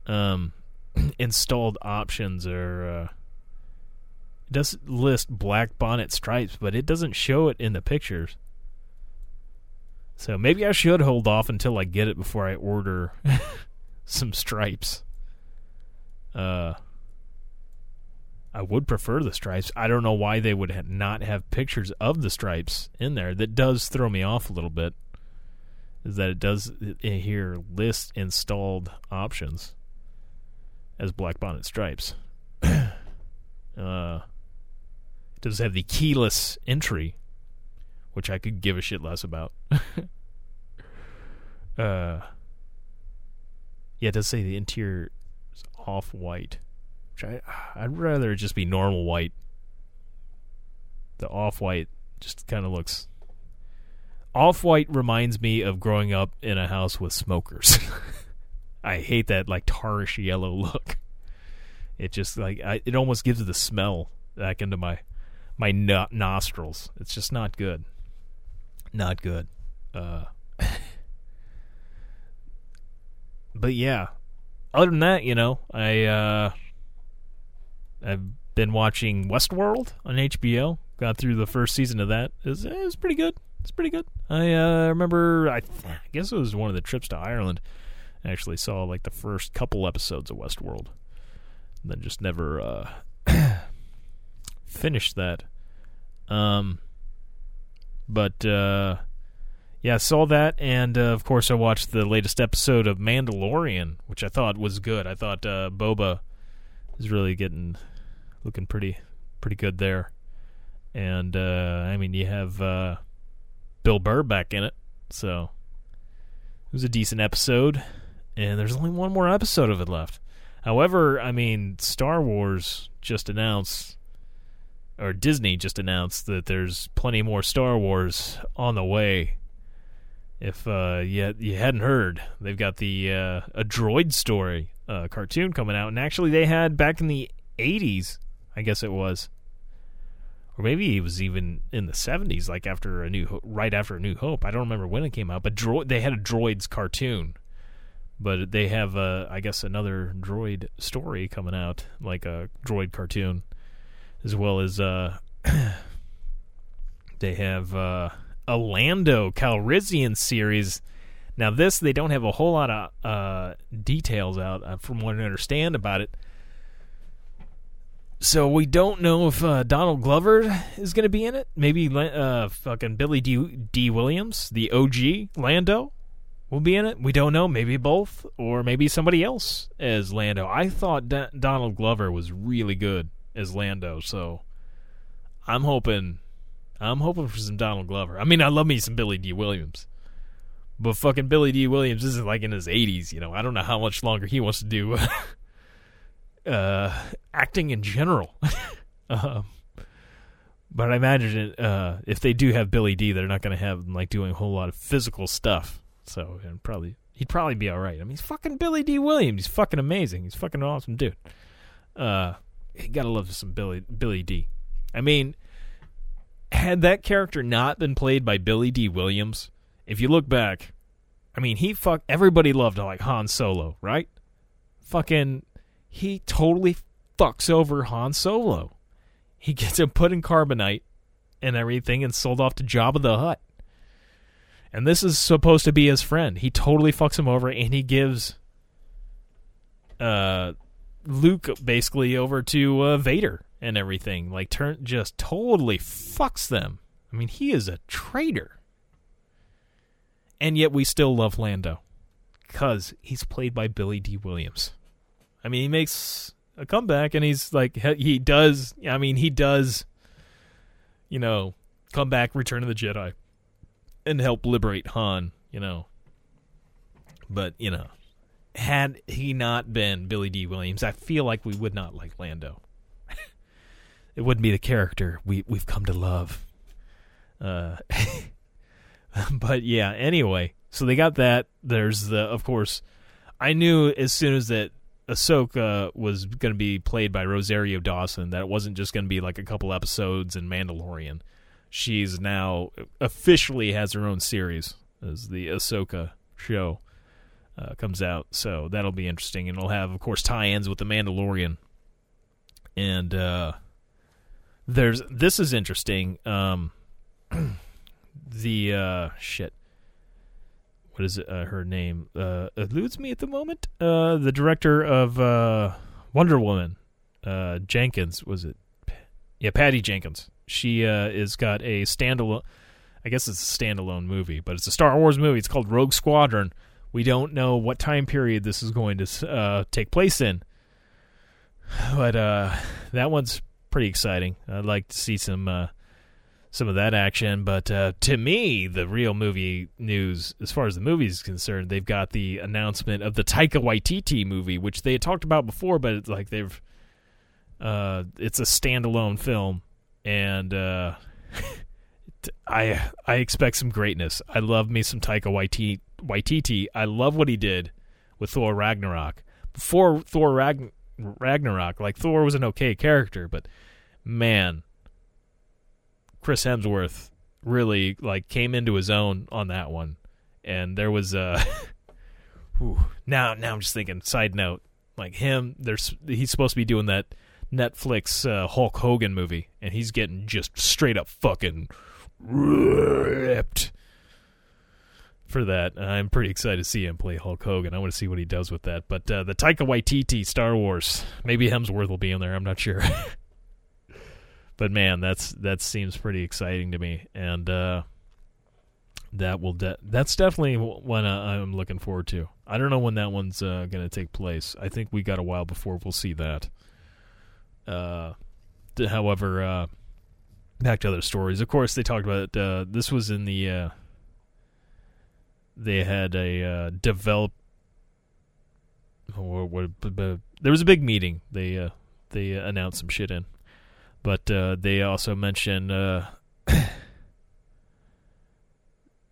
Um, installed options are. Uh, it does list black bonnet stripes, but it doesn't show it in the pictures. So maybe I should hold off until I get it before I order some stripes. Uh, I would prefer the stripes. I don't know why they would ha- not have pictures of the stripes in there. That does throw me off a little bit. Is that it does in here list installed options as black bonnet stripes. uh, does have the keyless entry, which I could give a shit less about. uh, yeah, it does say the interior is off white, I I'd rather just be normal white. The off white just kind of looks. Off white reminds me of growing up in a house with smokers. I hate that like tarish yellow look. It just like I, it almost gives the smell back into my my no- nostrils. It's just not good. Not good. Uh, but yeah, other than that, you know, I uh, I've been watching Westworld on HBO. Got through the first season of that. It was, it was pretty good. It's pretty good. I uh, remember. I, I guess it was one of the trips to Ireland. I actually saw like the first couple episodes of Westworld, and then just never uh, finished that. Um, But uh, yeah, I saw that, and uh, of course, I watched the latest episode of Mandalorian, which I thought was good. I thought uh, Boba is really getting looking pretty pretty good there, and uh, I mean, you have uh, Bill Burr back in it, so it was a decent episode. And there's only one more episode of it left. However, I mean, Star Wars just announced, or Disney just announced that there's plenty more Star Wars on the way. If uh, you you hadn't heard, they've got the uh, a droid story uh, cartoon coming out, and actually they had back in the '80s, I guess it was, or maybe it was even in the '70s, like after a new right after a New Hope. I don't remember when it came out, but dro- they had a droids cartoon but they have uh, I guess another droid story coming out, like a droid cartoon, as well as uh, they have uh, a Lando Calrissian series. Now this they don't have a whole lot of uh, details out uh, from what I understand about it. So we don't know if uh, Donald Glover is going to be in it. Maybe uh, fucking Billy Dee Dee Williams, the OG Lando, will be in it. We don't know. Maybe both, or maybe somebody else as Lando. I thought D- Donald Glover was really good as Lando, so I'm hoping, I'm hoping for some Donald Glover. I mean, I love me some Billy Dee Williams, but fucking Billy Dee Williams isn't like in his 80s. You know, I don't know how much longer he wants to do uh, acting in general. um, but I imagine uh, if they do have Billy Dee, they're not going to have him like doing a whole lot of physical stuff. So and probably he'd probably be all right. I mean, he's fucking Billy Dee Williams. He's fucking amazing. He's fucking awesome dude. Uh, you gotta love some Billy Billy Dee. I mean, had that character not been played by Billy Dee Williams, if you look back, I mean, he fuck everybody loved like Han Solo, right? Fucking, he totally fucks over Han Solo. He gets him put in carbonite and everything and sold off to Jabba the Hutt. And this is supposed to be his friend. He totally fucks him over and he gives uh Luke basically over to uh, Vader and everything. Like turn just totally fucks them. I mean, he is a traitor. And yet we still love Lando cuz he's played by Billy Dee Williams. I mean, he makes a comeback and he's like he does I mean, he does you know, come back Return of the Jedi and help liberate Han, you know. But, you know, had he not been Billy Dee Williams, I feel like we would not like Lando. it wouldn't be the character we we've come to love. Uh but yeah, anyway, so they got that. There's the of course I knew as soon as that Ahsoka was going to be played by Rosario Dawson that wasn't just going to be like a couple episodes in Mandalorian she's now officially has her own series as the Ahsoka show uh, comes out. So that'll be interesting, and it'll have, of course, tie-ins with the Mandalorian. And uh, there's this is interesting. Um, the uh, shit. What is? Uh, her name uh, eludes me at the moment. Uh, the director of uh, Wonder Woman, uh, Jenkins, was it? Yeah, Patty Jenkins she uh, is got a standalone. I guess it's a standalone movie, but it's a Star Wars movie. It's called Rogue Squadron. We don't know what time period this is going to take place in, but that one's pretty exciting. I'd like to see some some of that action. But uh, to me, the real movie news, as far as the movie is concerned, they've got the announcement of the Taika Waititi movie, which they had talked about before, but it's like they've uh, it's a standalone film and uh, I I expect some greatness. I love me some Taika Waititi. I love what he did with Thor Ragnarok. Before Thor Ragn- Ragnarok, like Thor was an okay character, but man, Chris Hemsworth really like came into his own on that one. And there was uh now now I'm just thinking side note, like him there's he's supposed to be doing that Netflix uh, Hulk Hogan movie, and he's getting just straight up fucking ripped for that. I'm pretty excited to see him play Hulk Hogan. I want to see what he does with that. But uh, the Taika Waititi Star Wars, maybe Hemsworth will be in there. I'm not sure. but man, that's that seems pretty exciting to me. And uh, that will de- that's definitely one uh, I'm looking forward to. I don't know when that one's uh, going to take place. I think we got a while before we'll see that. Uh, however, uh, back to other stories. Of course, they talked about uh, this was in the. They had a develop. What, there was a big meeting. They they announced some shit in, but uh, they also mentioned. Uh,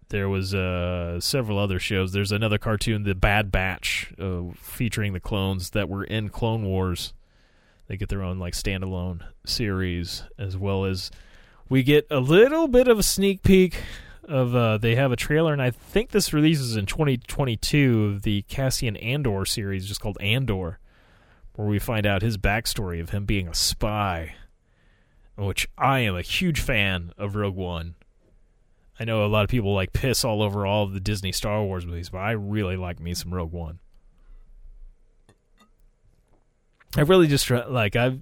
there was uh, several other shows. There's another cartoon, The Bad Batch, uh, featuring the clones that were in Clone Wars. They get their own like standalone series, as well as we get a little bit of a sneak peek of. Uh, they have a trailer, and I think this releases in 2022 of the Cassian Andor series, just called Andor, where we find out his backstory of him being a spy. Which I am a huge fan of Rogue One. I know a lot of people like piss all over all of the Disney Star Wars movies, but I really like me some Rogue One. I really just like I've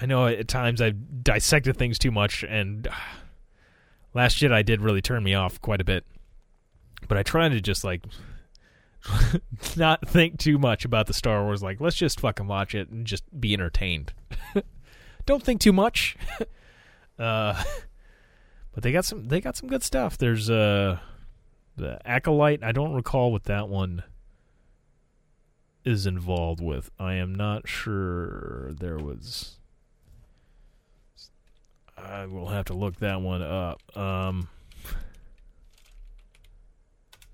I know at times I've dissected things too much, and uh, Last Jedi did really turn me off quite a bit. But I try to just like not think too much about the Star Wars. Like let's just fucking watch it and just be entertained. Don't think too much. uh but they got some they got some good stuff. There's uh the acolyte. I don't recall what that one is involved with. I am not sure there was. I will have to look that one up. Um,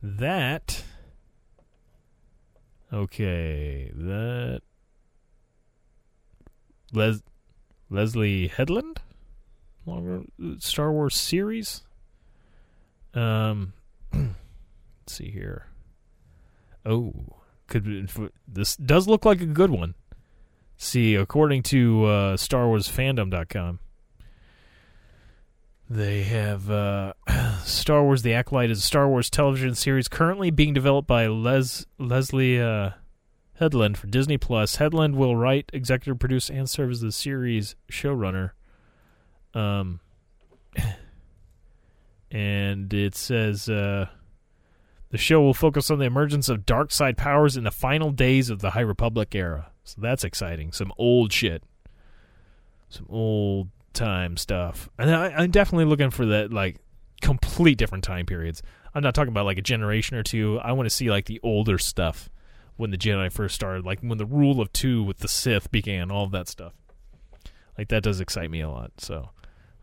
that. Okay, that. Les Leslie Headland longer Star Wars series. Um, let's see here. Oh, could be, this does look like a good one. See, according to uh, StarWarsFandom.com, they have uh, Star Wars: The Acolyte is a Star Wars television series currently being developed by Les Leslie uh, Headland for Disney Plus. Headland will write, executive produce, and serve as the series showrunner. Um, and it says uh, the show will focus on the emergence of dark side powers in the final days of the High Republic era. So that's exciting. Some old shit, some old time stuff, and I, I'm definitely looking for that like complete different time periods. I'm not talking about like a generation or two. I want to see like the older stuff when the Jedi first started, like when the rule of two with the Sith began, all of that stuff. Like that does excite me a lot. So,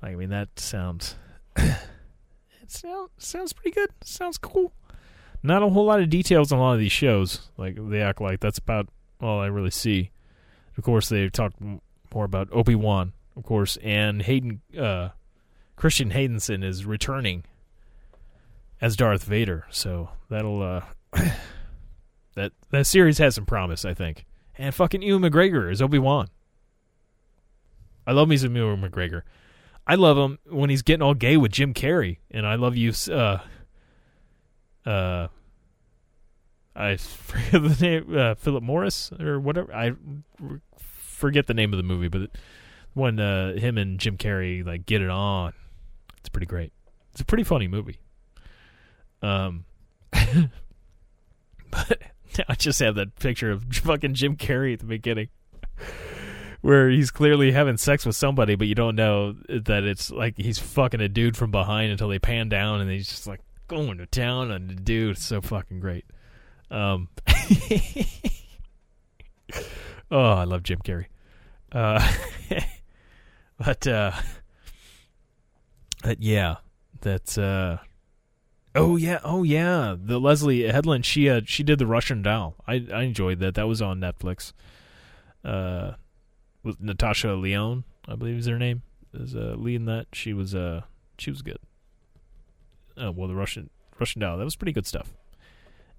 I mean, that sounds it sounds sounds pretty good. Sounds cool. Not a whole lot of details on a lot of these shows. Like they act like that's about all I really see. Of course, they talk m- more about Obi Wan, of course, and Hayden uh, Christian Haydenson is returning as Darth Vader. So that'll uh, that that series has some promise, I think. And fucking Ewan McGregor is Obi Wan. I love me some Ewan McGregor. I love him when he's getting all gay with Jim Carrey, and I love you. Uh, uh, I forget the name, uh, Philip Morris or whatever. I forget the name of the movie, but when uh, him and Jim Carrey like get it on, it's pretty great. It's a pretty funny movie. Um, but I just have that picture of fucking Jim Carrey at the beginning. Where he's clearly having sex with somebody, but you don't know that it's like he's fucking a dude from behind until they pan down and he's just like going to town on the dude. It's so fucking great. Um, oh, I love Jim Carrey. Uh, but uh, but yeah, that's uh, oh yeah, oh yeah, the Leslie Headland. She uh, she did the Russian Doll. I I enjoyed that. That was on Netflix. Uh, with Natasha Lyonne, I believe is her name, is uh, leading that. She was uh she was good. Uh, well, the Russian Russian Doll that was pretty good stuff.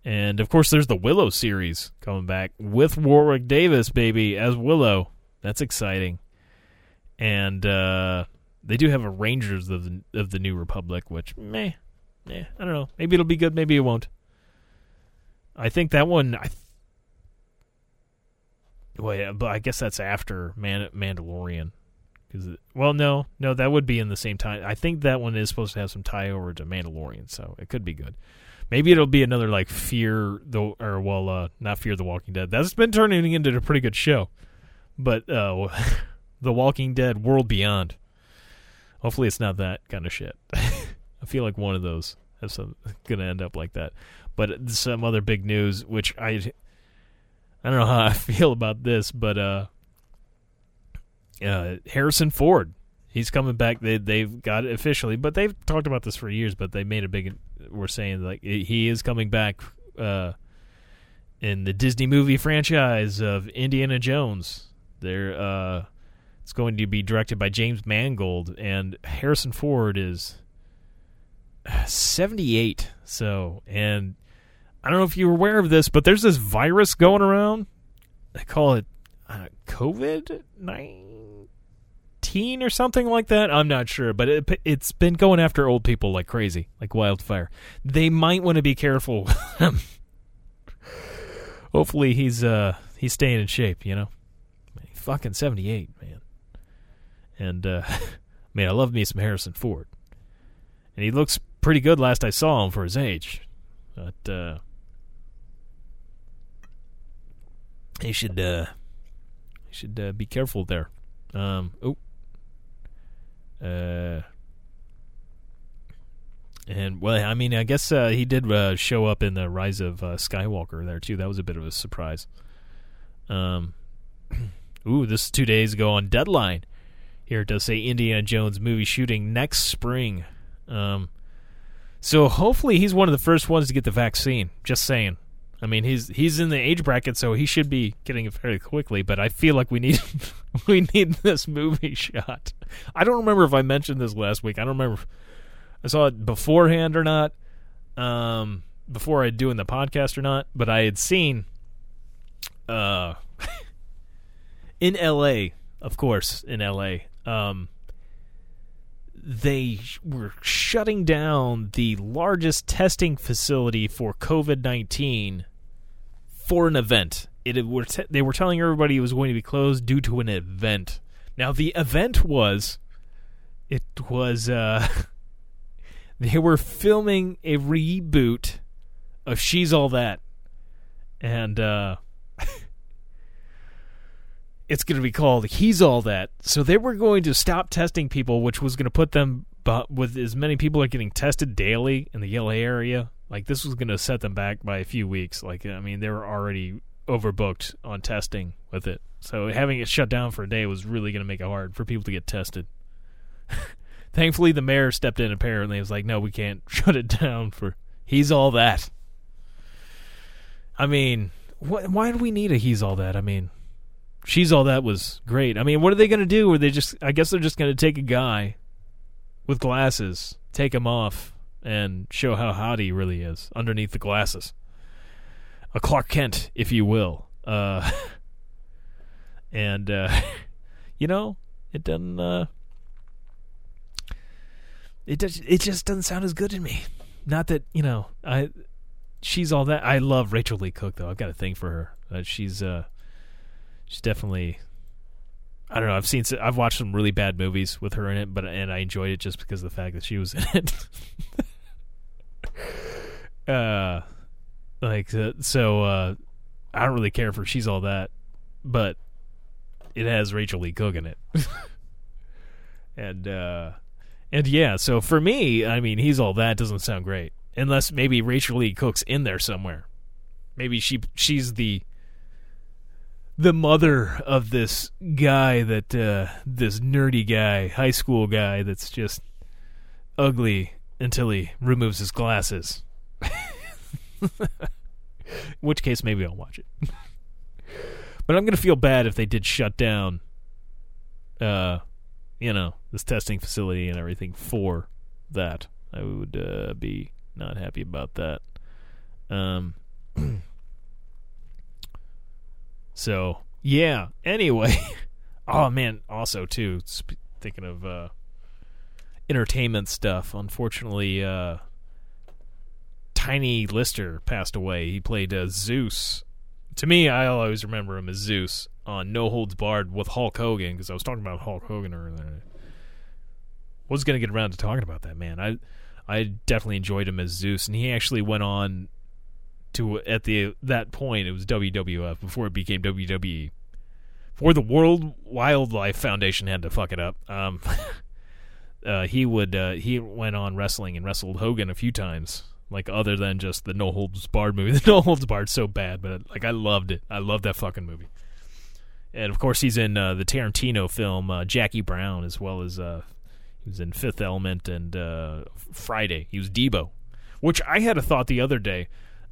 And of course, there's the Willow series coming back with Warwick Davis, baby, as Willow. That's exciting. And uh, they do have a Rangers of the of the New Republic, which meh, yeah, I don't know. Maybe it'll be good, maybe it won't. I think that one. I. Th- well, yeah, but I guess that's after Man- Mandalorian, Because well, no, no, that would be in the same time. I think that one is supposed to have some tie over to Mandalorian, so it could be good. Maybe it'll be another like Fear the or well, uh, not Fear the Walking Dead. That's been turning into a pretty good show, but uh, the Walking Dead World Beyond. Hopefully, it's not that kind of shit. I feel like one of those is gonna end up like that. But some other big news, which I I don't know how I feel about this, but uh, uh, Harrison Ford, he's coming back. They they've got it officially, but they've talked about this for years. But they made a big. We're saying like he is coming back uh, in the Disney movie franchise of Indiana Jones. They're uh, it's going to be directed by James Mangold, and Harrison Ford is seventy eight. So and. I don't know if you're aware of this, but there's this virus going around. They call it uh, COVID nineteen or something like that. I'm not sure, but it, it's been going after old people like crazy, like wildfire. They might want to be careful. Hopefully, he's uh he's staying in shape. You know, fucking seventy eight, man. And uh, man, I love me some Harrison Ford, and he looks pretty good. Last I saw him for his age, but. uh he should uh he should uh, be careful there. Um oh uh and well I mean I guess uh, he did uh, show up in the Rise of uh, Skywalker there too. That was a bit of a surprise. Um ooh this is 2 days ago on Deadline. Here it does say Indiana Jones movie shooting next spring. Um so hopefully he's one of the first ones to get the vaccine. Just saying. I mean, he's he's in the age bracket, so he should be getting it very quickly. But I feel like we need we need this movie shot. I don't remember if I mentioned this last week. I don't remember I saw it beforehand or not, um, before I doing the podcast or not. But I had seen, uh, in L.A. Of course, in L.A. Um, they were shutting down the largest testing facility for COVID 19 for an event. It were te- they were telling everybody it was going to be closed due to an event. Now the event was it was uh they were filming a reboot of She's All That. And uh it's going to be called He's All That. So they were going to stop testing people, which was going to put them with as many people are getting tested daily in the LA area. Like this was going to set them back by a few weeks. Like I mean, they were already overbooked on testing with it. So having it shut down for a day was really going to make it hard for people to get tested. Thankfully, the mayor stepped in apparently. And was like, no, we can't shut it down for. He's all that. I mean, wh- why do we need a he's all that? I mean, she's all that was great. I mean, what are they going to do? Are they just? I guess they're just going to take a guy with glasses, take him off, and show how hot he really is underneath the glasses. A Clark Kent, if you will. Uh, and uh, you know, it doesn't. Uh, it does. It just doesn't sound as good to me. Not that you know, I. She's all that. I love Rachael Leigh Cook though. I've got a thing for her. Uh, she's uh, she's definitely. I don't know. I've seen. I've watched some really bad movies with her in it, but and I enjoyed it just because of the fact that she was in it. uh, like uh, so. Uh, I don't really care for she's all that, but it has Rachael Leigh Cook in it, and uh, and yeah. So for me, I mean, he's all that doesn't sound great unless maybe Rachael Leigh Cook's in there somewhere. Maybe she she's the the mother of this guy that uh, this nerdy guy, high school guy that's just ugly until he removes his glasses. Which case, maybe I'll watch it. but I'm gonna feel bad if they did shut down, uh, you know, this testing facility and everything for that. I would uh, be not happy about that. Um. so yeah. Anyway, oh man. Also, too, sp- thinking of uh, entertainment stuff. Unfortunately, uh, Tiny Lister passed away. He played uh, Zeus, to me, I always remember him as Zeus on No Holds Barred with Hulk Hogan because I was talking about Hulk Hogan earlier. Was gonna get around to talking about that man. I I definitely enjoyed him as Zeus, and he actually went on to at the that point it was WWF before it became WWE. Before the World Wildlife Foundation had to fuck it up. Um, uh, he would uh, he went on wrestling and wrestled Hogan a few times. Like other than just the No Holds Barred movie, the No Holds Barred so bad, but like I loved it. I loved that fucking movie. And of course, he's in uh, the Tarantino film uh, Jackie Brown, as well as uh, he was in Fifth Element and uh, Friday. He was Debo, which I had a thought the other day.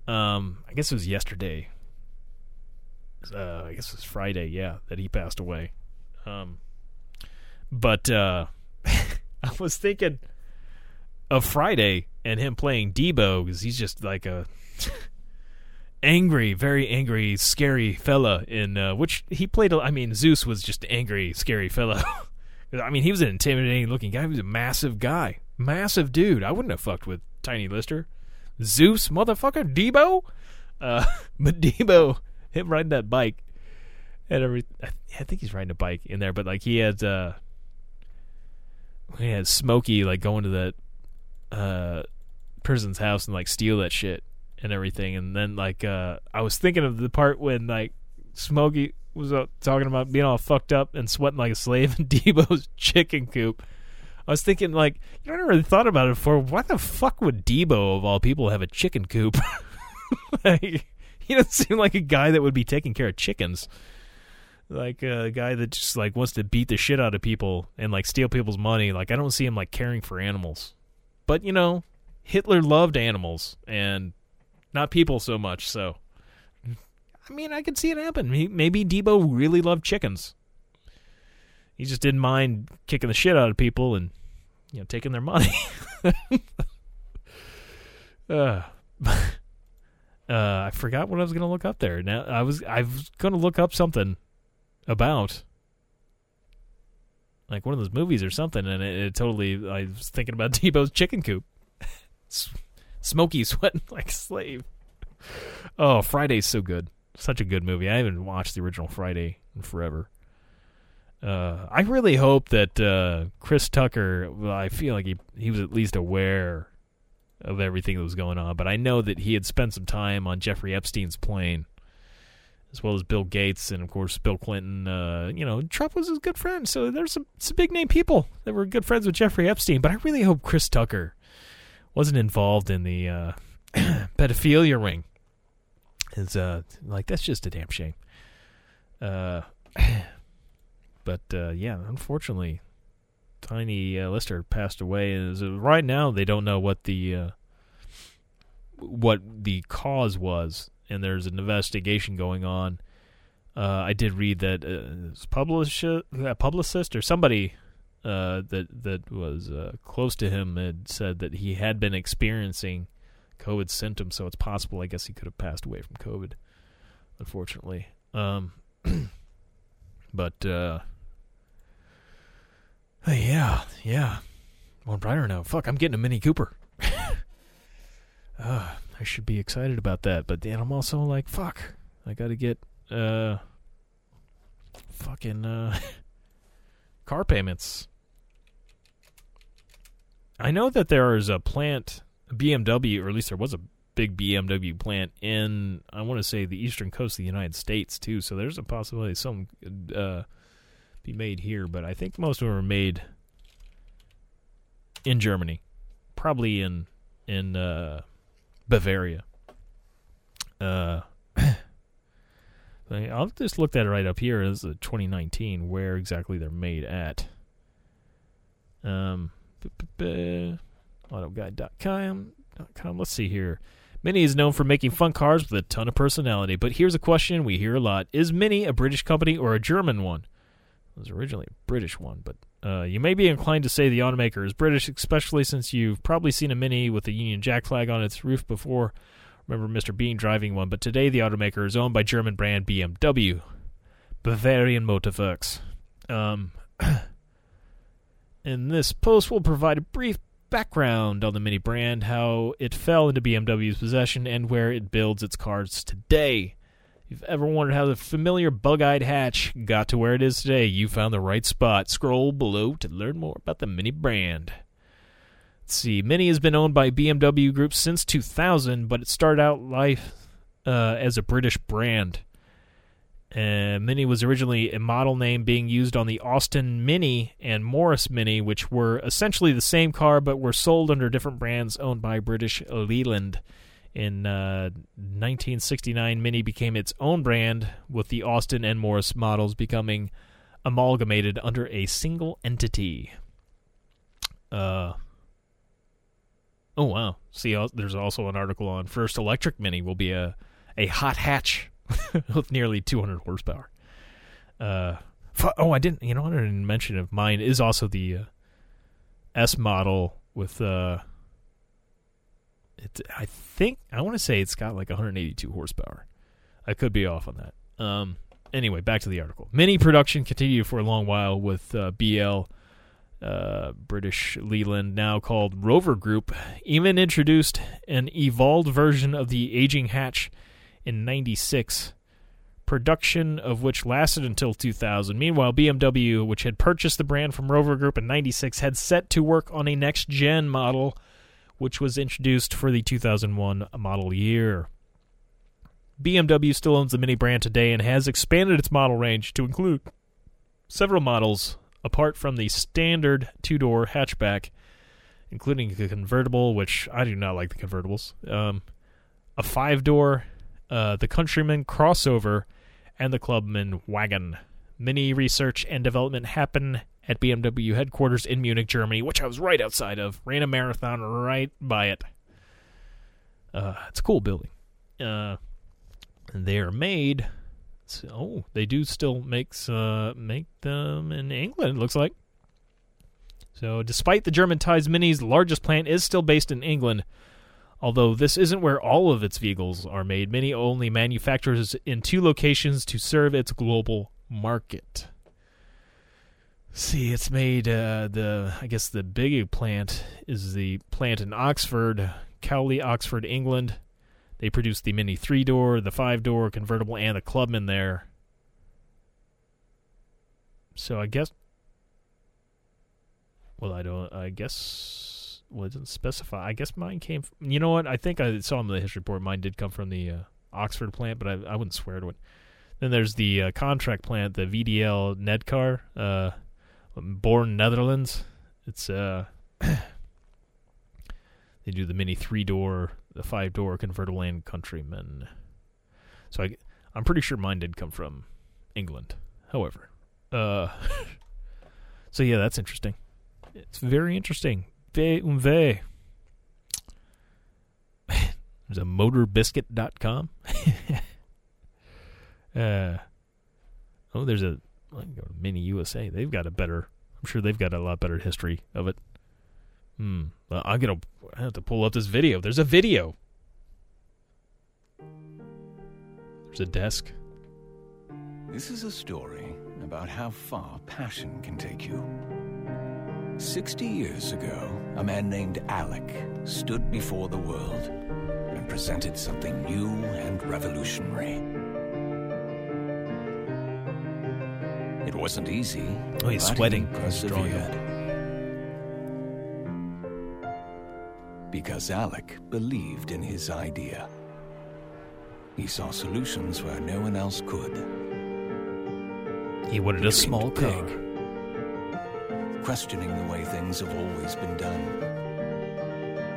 Um, I guess it was yesterday. Uh, I guess it was Friday, yeah, that he passed away. Um, but uh, I was thinking of Friday and him playing Debo because he's just like a angry, very angry, scary fella. In uh, which he played. I mean, Zeus was just an angry, scary fella. I mean, he was an intimidating looking guy. He was a massive guy, massive dude. I wouldn't have fucked with Tiny Lister. Zeus, motherfucker, Debo. Uh, but Debo, him riding that bike, and every. I I think he's riding a bike in there, but like he had. Uh, he had Smokey like going to that uh person's house and like steal that shit and everything and then like uh I was thinking of the part when like Smokey was uh, talking about being all fucked up and sweating like a slave in Debo's chicken coop. I was thinking like you know I never really thought about it before. Why the fuck would Debo of all people have a chicken coop? like, he doesn't seem like a guy that would be taking care of chickens like uh, a guy that just like wants to beat the shit out of people and like steal people's money. Like I don't see him like caring for animals. But you know, Hitler loved animals and not people so much. So I mean, I could see it happen. Maybe Debo really loved chickens. He just didn't mind kicking the shit out of people and you know taking their money. uh, uh, I forgot what I was gonna look up there. Now I was I was gonna look up something about like one of those movies or something and it, it totally i was thinking about debo's chicken coop. Smokey sweating like a slave. Oh friday's so good. Such a good movie. I haven't watched the original friday in forever uh, I really hope that uh, Chris Tucker. Well, I feel like he he was at least aware of everything that was going on, but I know that he had spent some time on Jeffrey Epstein's plane as well as Bill Gates and of course Bill Clinton. Uh, you know, Trump was his good friend, so there's some, some big name people that were good friends with Jeffrey Epstein. But I really hope Chris Tucker wasn't involved in the uh, pedophilia ring. Is uh, like that's just a damn shame. Uh, but uh, yeah, unfortunately, Tiny uh, Lister passed away. And right now, they don't know what the uh, what the cause was and there's an investigation going on. Uh, I did read that uh, his publish, uh, publicist or somebody uh, that that was uh, close to him had said that he had been experiencing COVID symptoms, so it's possible. I guess he could have passed away from COVID, unfortunately. Um, but uh, yeah, yeah. Well, I don't know. Fuck, I'm getting a Mini Cooper. uh, I should be excited about that, but then I'm also like, fuck, I got to get uh fucking uh car payments. I know that there is a plant, BMW, or at least there was a big BMW plant in, I want to say, the eastern coast of the United States too. So there's a possibility some uh, be made here, but I think most of them are made in Germany, probably in in uh, Bavaria. Uh, I'll just look that right up here as a 2019 where exactly they're made at. Um, autoguide.com. .com. Let's see here. Mini is known for making fun cars with a ton of personality, but here's a question we hear a lot: Is Mini a British company or a German one? It was originally a British one, but uh, you may be inclined to say the automaker is British, especially since you've probably seen a Mini with the Union Jack flag on its roof before. Remember Mr. Bean driving one, but today the automaker is owned by German brand BMW, Bavarian Motorworks. Um, in this post, we'll provide a brief background on the Mini brand, how it fell into BMW's possession, and where it builds its cars today. If you've ever wondered how the familiar bug eyed hatch got to where it is today, you found the right spot. Scroll below to learn more about the Mini brand. Let's see, Mini has been owned by BMW Group since 2000, but it started out life uh, as a British brand. Uh, Mini was originally a model name being used on the Austin Mini and Morris Mini, which were essentially the same car but were sold under different brands owned by British Leyland. In uh, 1969, Mini became its own brand, with the Austin and Morris models becoming amalgamated under a single entity. Uh, oh wow! See, there's also an article on first electric Mini will be a a hot hatch with nearly 200 horsepower. Uh, oh, I didn't. You know, I didn't mention of mine is also the uh, S model with uh, it. I think I want to say it's got like 182 horsepower. I could be off on that. Um. Anyway, back to the article. Mini production continued for a long while with uh, BL. Uh, British Leyland, now called Rover Group, even introduced an evolved version of the aging hatch in 96, production of which lasted until 2000. Meanwhile, BMW, which had purchased the brand from Rover Group in 96, had set to work on a next gen model, which was introduced for the 2001 model year. BMW still owns the Mini brand today and has expanded its model range to include several models apart from the standard two door hatchback, including a convertible, which I do not like the convertibles, um, a five door uh, the Countryman crossover, and the Clubman wagon. Mini research and development happen at BMW headquarters in Munich, Germany, which I was right outside of. Ran a marathon right by it. Uh, it's a cool building. Uh, they are made. oh, they do still makes uh, make them in England. It looks like. So, despite the German ties, Mini's largest plant is still based in England. Although this isn't where all of its vehicles are made, Mini only manufactures in two locations to serve its global market. See, it's made uh, the I guess the big plant is the plant in Oxford, Cowley, Oxford, England. They produce the Mini three door, the five door convertible, and the Clubman there. So I guess. Well, I don't. I guess wasn't specify. I guess mine came. From, you know what? I think I saw in the history report. Mine did come from the uh, Oxford plant, but I, I wouldn't swear to it. Then there's the uh, contract plant, the VDL Nedcar, uh, born Netherlands. It's uh, they do the mini three door, the five door convertible and Countryman. So I, I'm pretty sure mine did come from England. However, uh, so yeah, that's interesting. It's very interesting. V un V. There's a motorbiscuit.com. uh, oh, there's a Mini USA. They've got a better, I'm sure they've got a lot better history of it. Hmm. I'm going to have to pull up this video. There's a video. There's a desk. This is a story about how far passion can take you. Sixty years ago, a man named Alec stood before the world and presented something new and revolutionary. It wasn't easy. Oh, he's sweating. He persevered. Because Alec believed in his idea. He saw solutions where no one else could. He wanted a small big. car questioning the way things have always been done.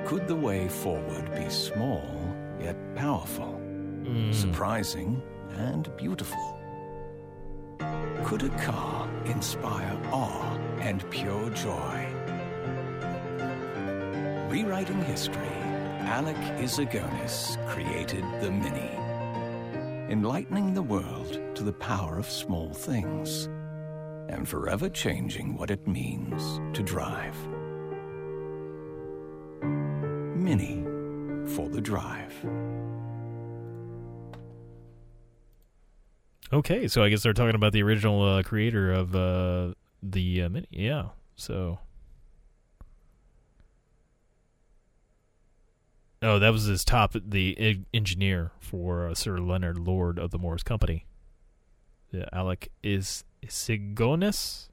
Could the way forward be small, yet powerful, Mm. surprising, and beautiful? Could a car inspire awe and pure joy? Rewriting history, Alec Issigonis created the Mini, enlightening the world to the power of small things and forever changing what it means to drive. Mini for the drive. Okay, so I guess they're talking about the original uh, creator of uh, the uh, mini. Yeah, so Oh, that was his top, the engineer for uh, Sir Leonard Lord of the Morris Company. Yeah, Alec is Issigonis.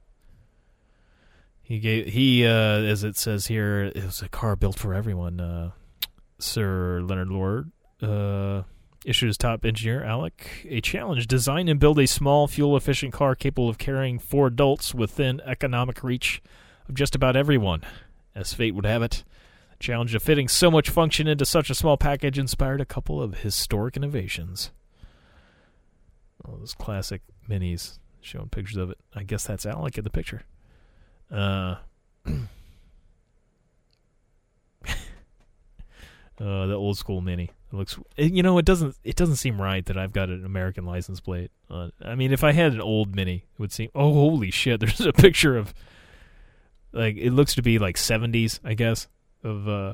He gave he uh, as it says here, it was a car built for everyone. Uh, Sir Leonard Lord issued his top engineer Alec a challenge: design and build a small, fuel-efficient car capable of carrying four adults within economic reach of just about everyone. As fate would have it, the challenge of fitting so much function into such a small package inspired a couple of historic innovations. All those classic minis showing pictures of it. I guess that's Alec in the picture. Uh, uh, the old school mini. It looks, you know, it doesn't, it doesn't seem right that I've got an American license plate. On. I mean, if I had an old mini, it would seem. Oh, holy shit! There's a picture of, like, it looks to be like 70s, I guess, of uh,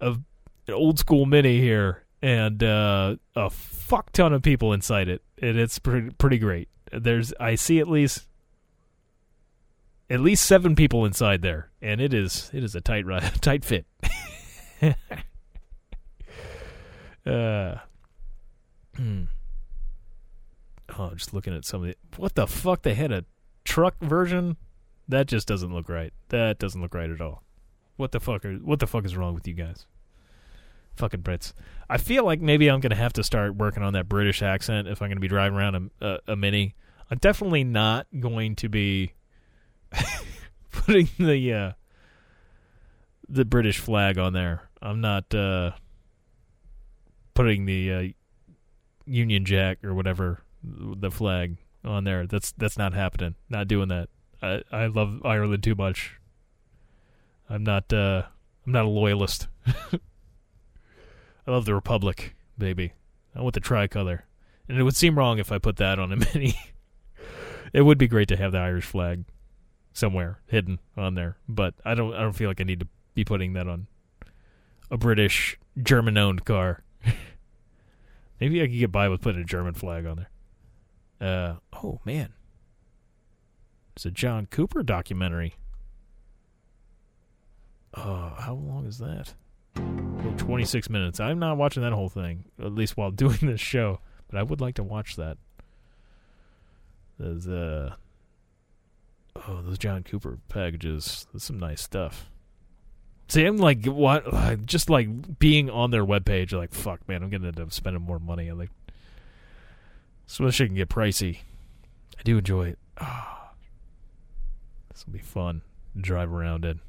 of an old school mini here, and uh, a fuck ton of people inside it, and it's pretty pretty great. There's, I see at least at least seven people inside there, and it is it is a tight tight fit. uh, hmm. oh, just looking at some of the what the fuck they had a truck version that just doesn't look right. That doesn't look right at all. What the fuck are what the fuck is wrong with you guys? Fucking Brits. I feel like maybe I'm gonna have to start working on that British accent if I'm gonna be driving around a, a, a mini. I'm definitely not going to be putting the uh, the British flag on there. I'm not uh, putting the uh, Union Jack or whatever the flag on there. That's that's not happening. Not doing that. I I love Ireland too much. I'm not uh, I'm not a loyalist. I love the Republic, baby. I want the tricolor, and it would seem wrong if I put that on a mini. it would be great to have the Irish flag somewhere hidden on there, but I don't I don't feel like I need to be putting that on a British German owned car. Maybe I could get by with putting a German flag on there. Uh oh man. It's a John Cooper documentary. Oh, how long is that? Oh, 26 minutes. I'm not watching that whole thing, at least while doing this show, but I would like to watch that. There's uh Oh, those John Cooper packages. That's some nice stuff. See, I'm like, what? Just like being on their webpage, like, fuck, man, I'm gonna end up spending more money. I'm like, so this shit can get pricey. I do enjoy it. Ah, this will be fun. Drive around in.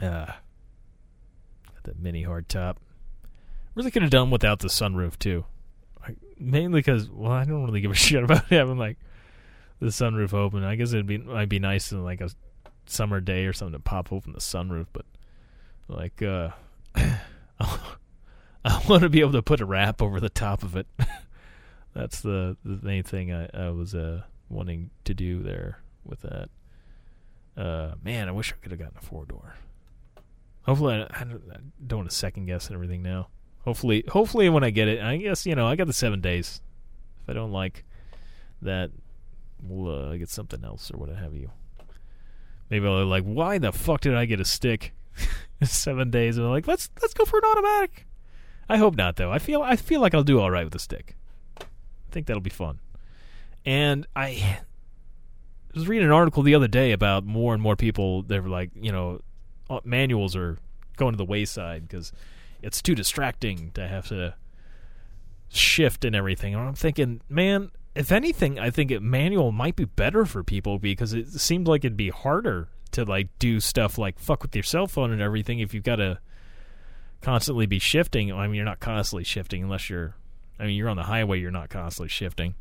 Ah, got that mini hardtop. Really could have done without the sunroof too. Mainly because, well, I don't really give a shit about having like the sunroof open. I guess it'd be might be nice in like a summer day or something to pop open the sunroof, but like uh I want to be able to put a wrap over the top of it. That's the the main thing I, I was uh wanting to do there with that. Uh man, I wish I could have gotten a four door. Hopefully, I, I, don't, I don't want to second guess everything now. Hopefully, hopefully when I get it, I guess you know I got the seven days. If I don't like that, we'll uh, get something else or what have you. Maybe I'll like, why the fuck did I get a stick? Seven days, and I'm like, let's let's go for an automatic. I hope not, though. I feel I feel like I'll do all right with the stick. I think that'll be fun. And I was reading an article the other day about more and more people. They're like, you know, uh, manuals are going to the wayside because it's too distracting to have to shift and everything. And I'm thinking, man, if anything, I think it manual might be better for people because it seemed like it'd be harder to like do stuff like fuck with your cell phone and everything if you've got to constantly be shifting. I mean, you're not constantly shifting unless you're. I mean, you're on the highway. You're not constantly shifting.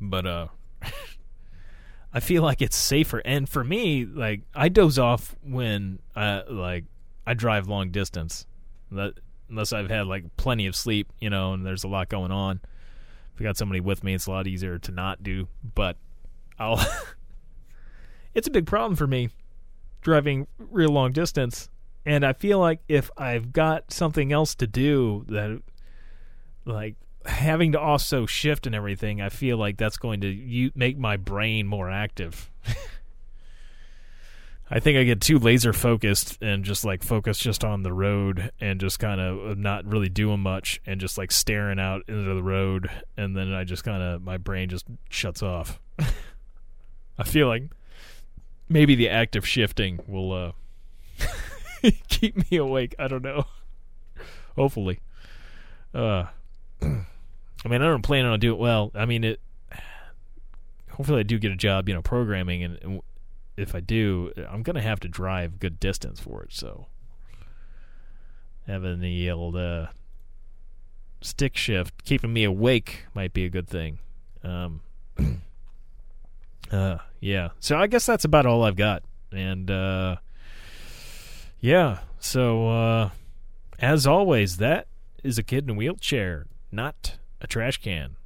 But uh, I feel like it's safer. And for me, like I doze off when uh like I drive long distance. That unless I've had like plenty of sleep, you know, and there's a lot going on. If I got somebody with me, it's a lot easier to not do. But I'll. it's a big problem for me driving real long distance, and I feel like if I've got something else to do that, like having to also shift and everything, I feel like that's going to you make my brain more active. I think I get too laser focused and just like focus just on the road and just kind of not really doing much and just like staring out into the road and then I just kind of my brain just shuts off. I feel like maybe the act of shifting will uh keep me awake. I don't know. Hopefully. Uh I mean, I don't plan on doing well. I mean, it hopefully I do get a job, you know, programming and, and if I do, I'm gonna have to drive good distance for it. So having the old uh, stick shift keeping me awake might be a good thing. Um, uh, yeah. So I guess that's about all I've got, and uh, yeah. So uh, as always, that is a kid in a wheelchair, not a trash can.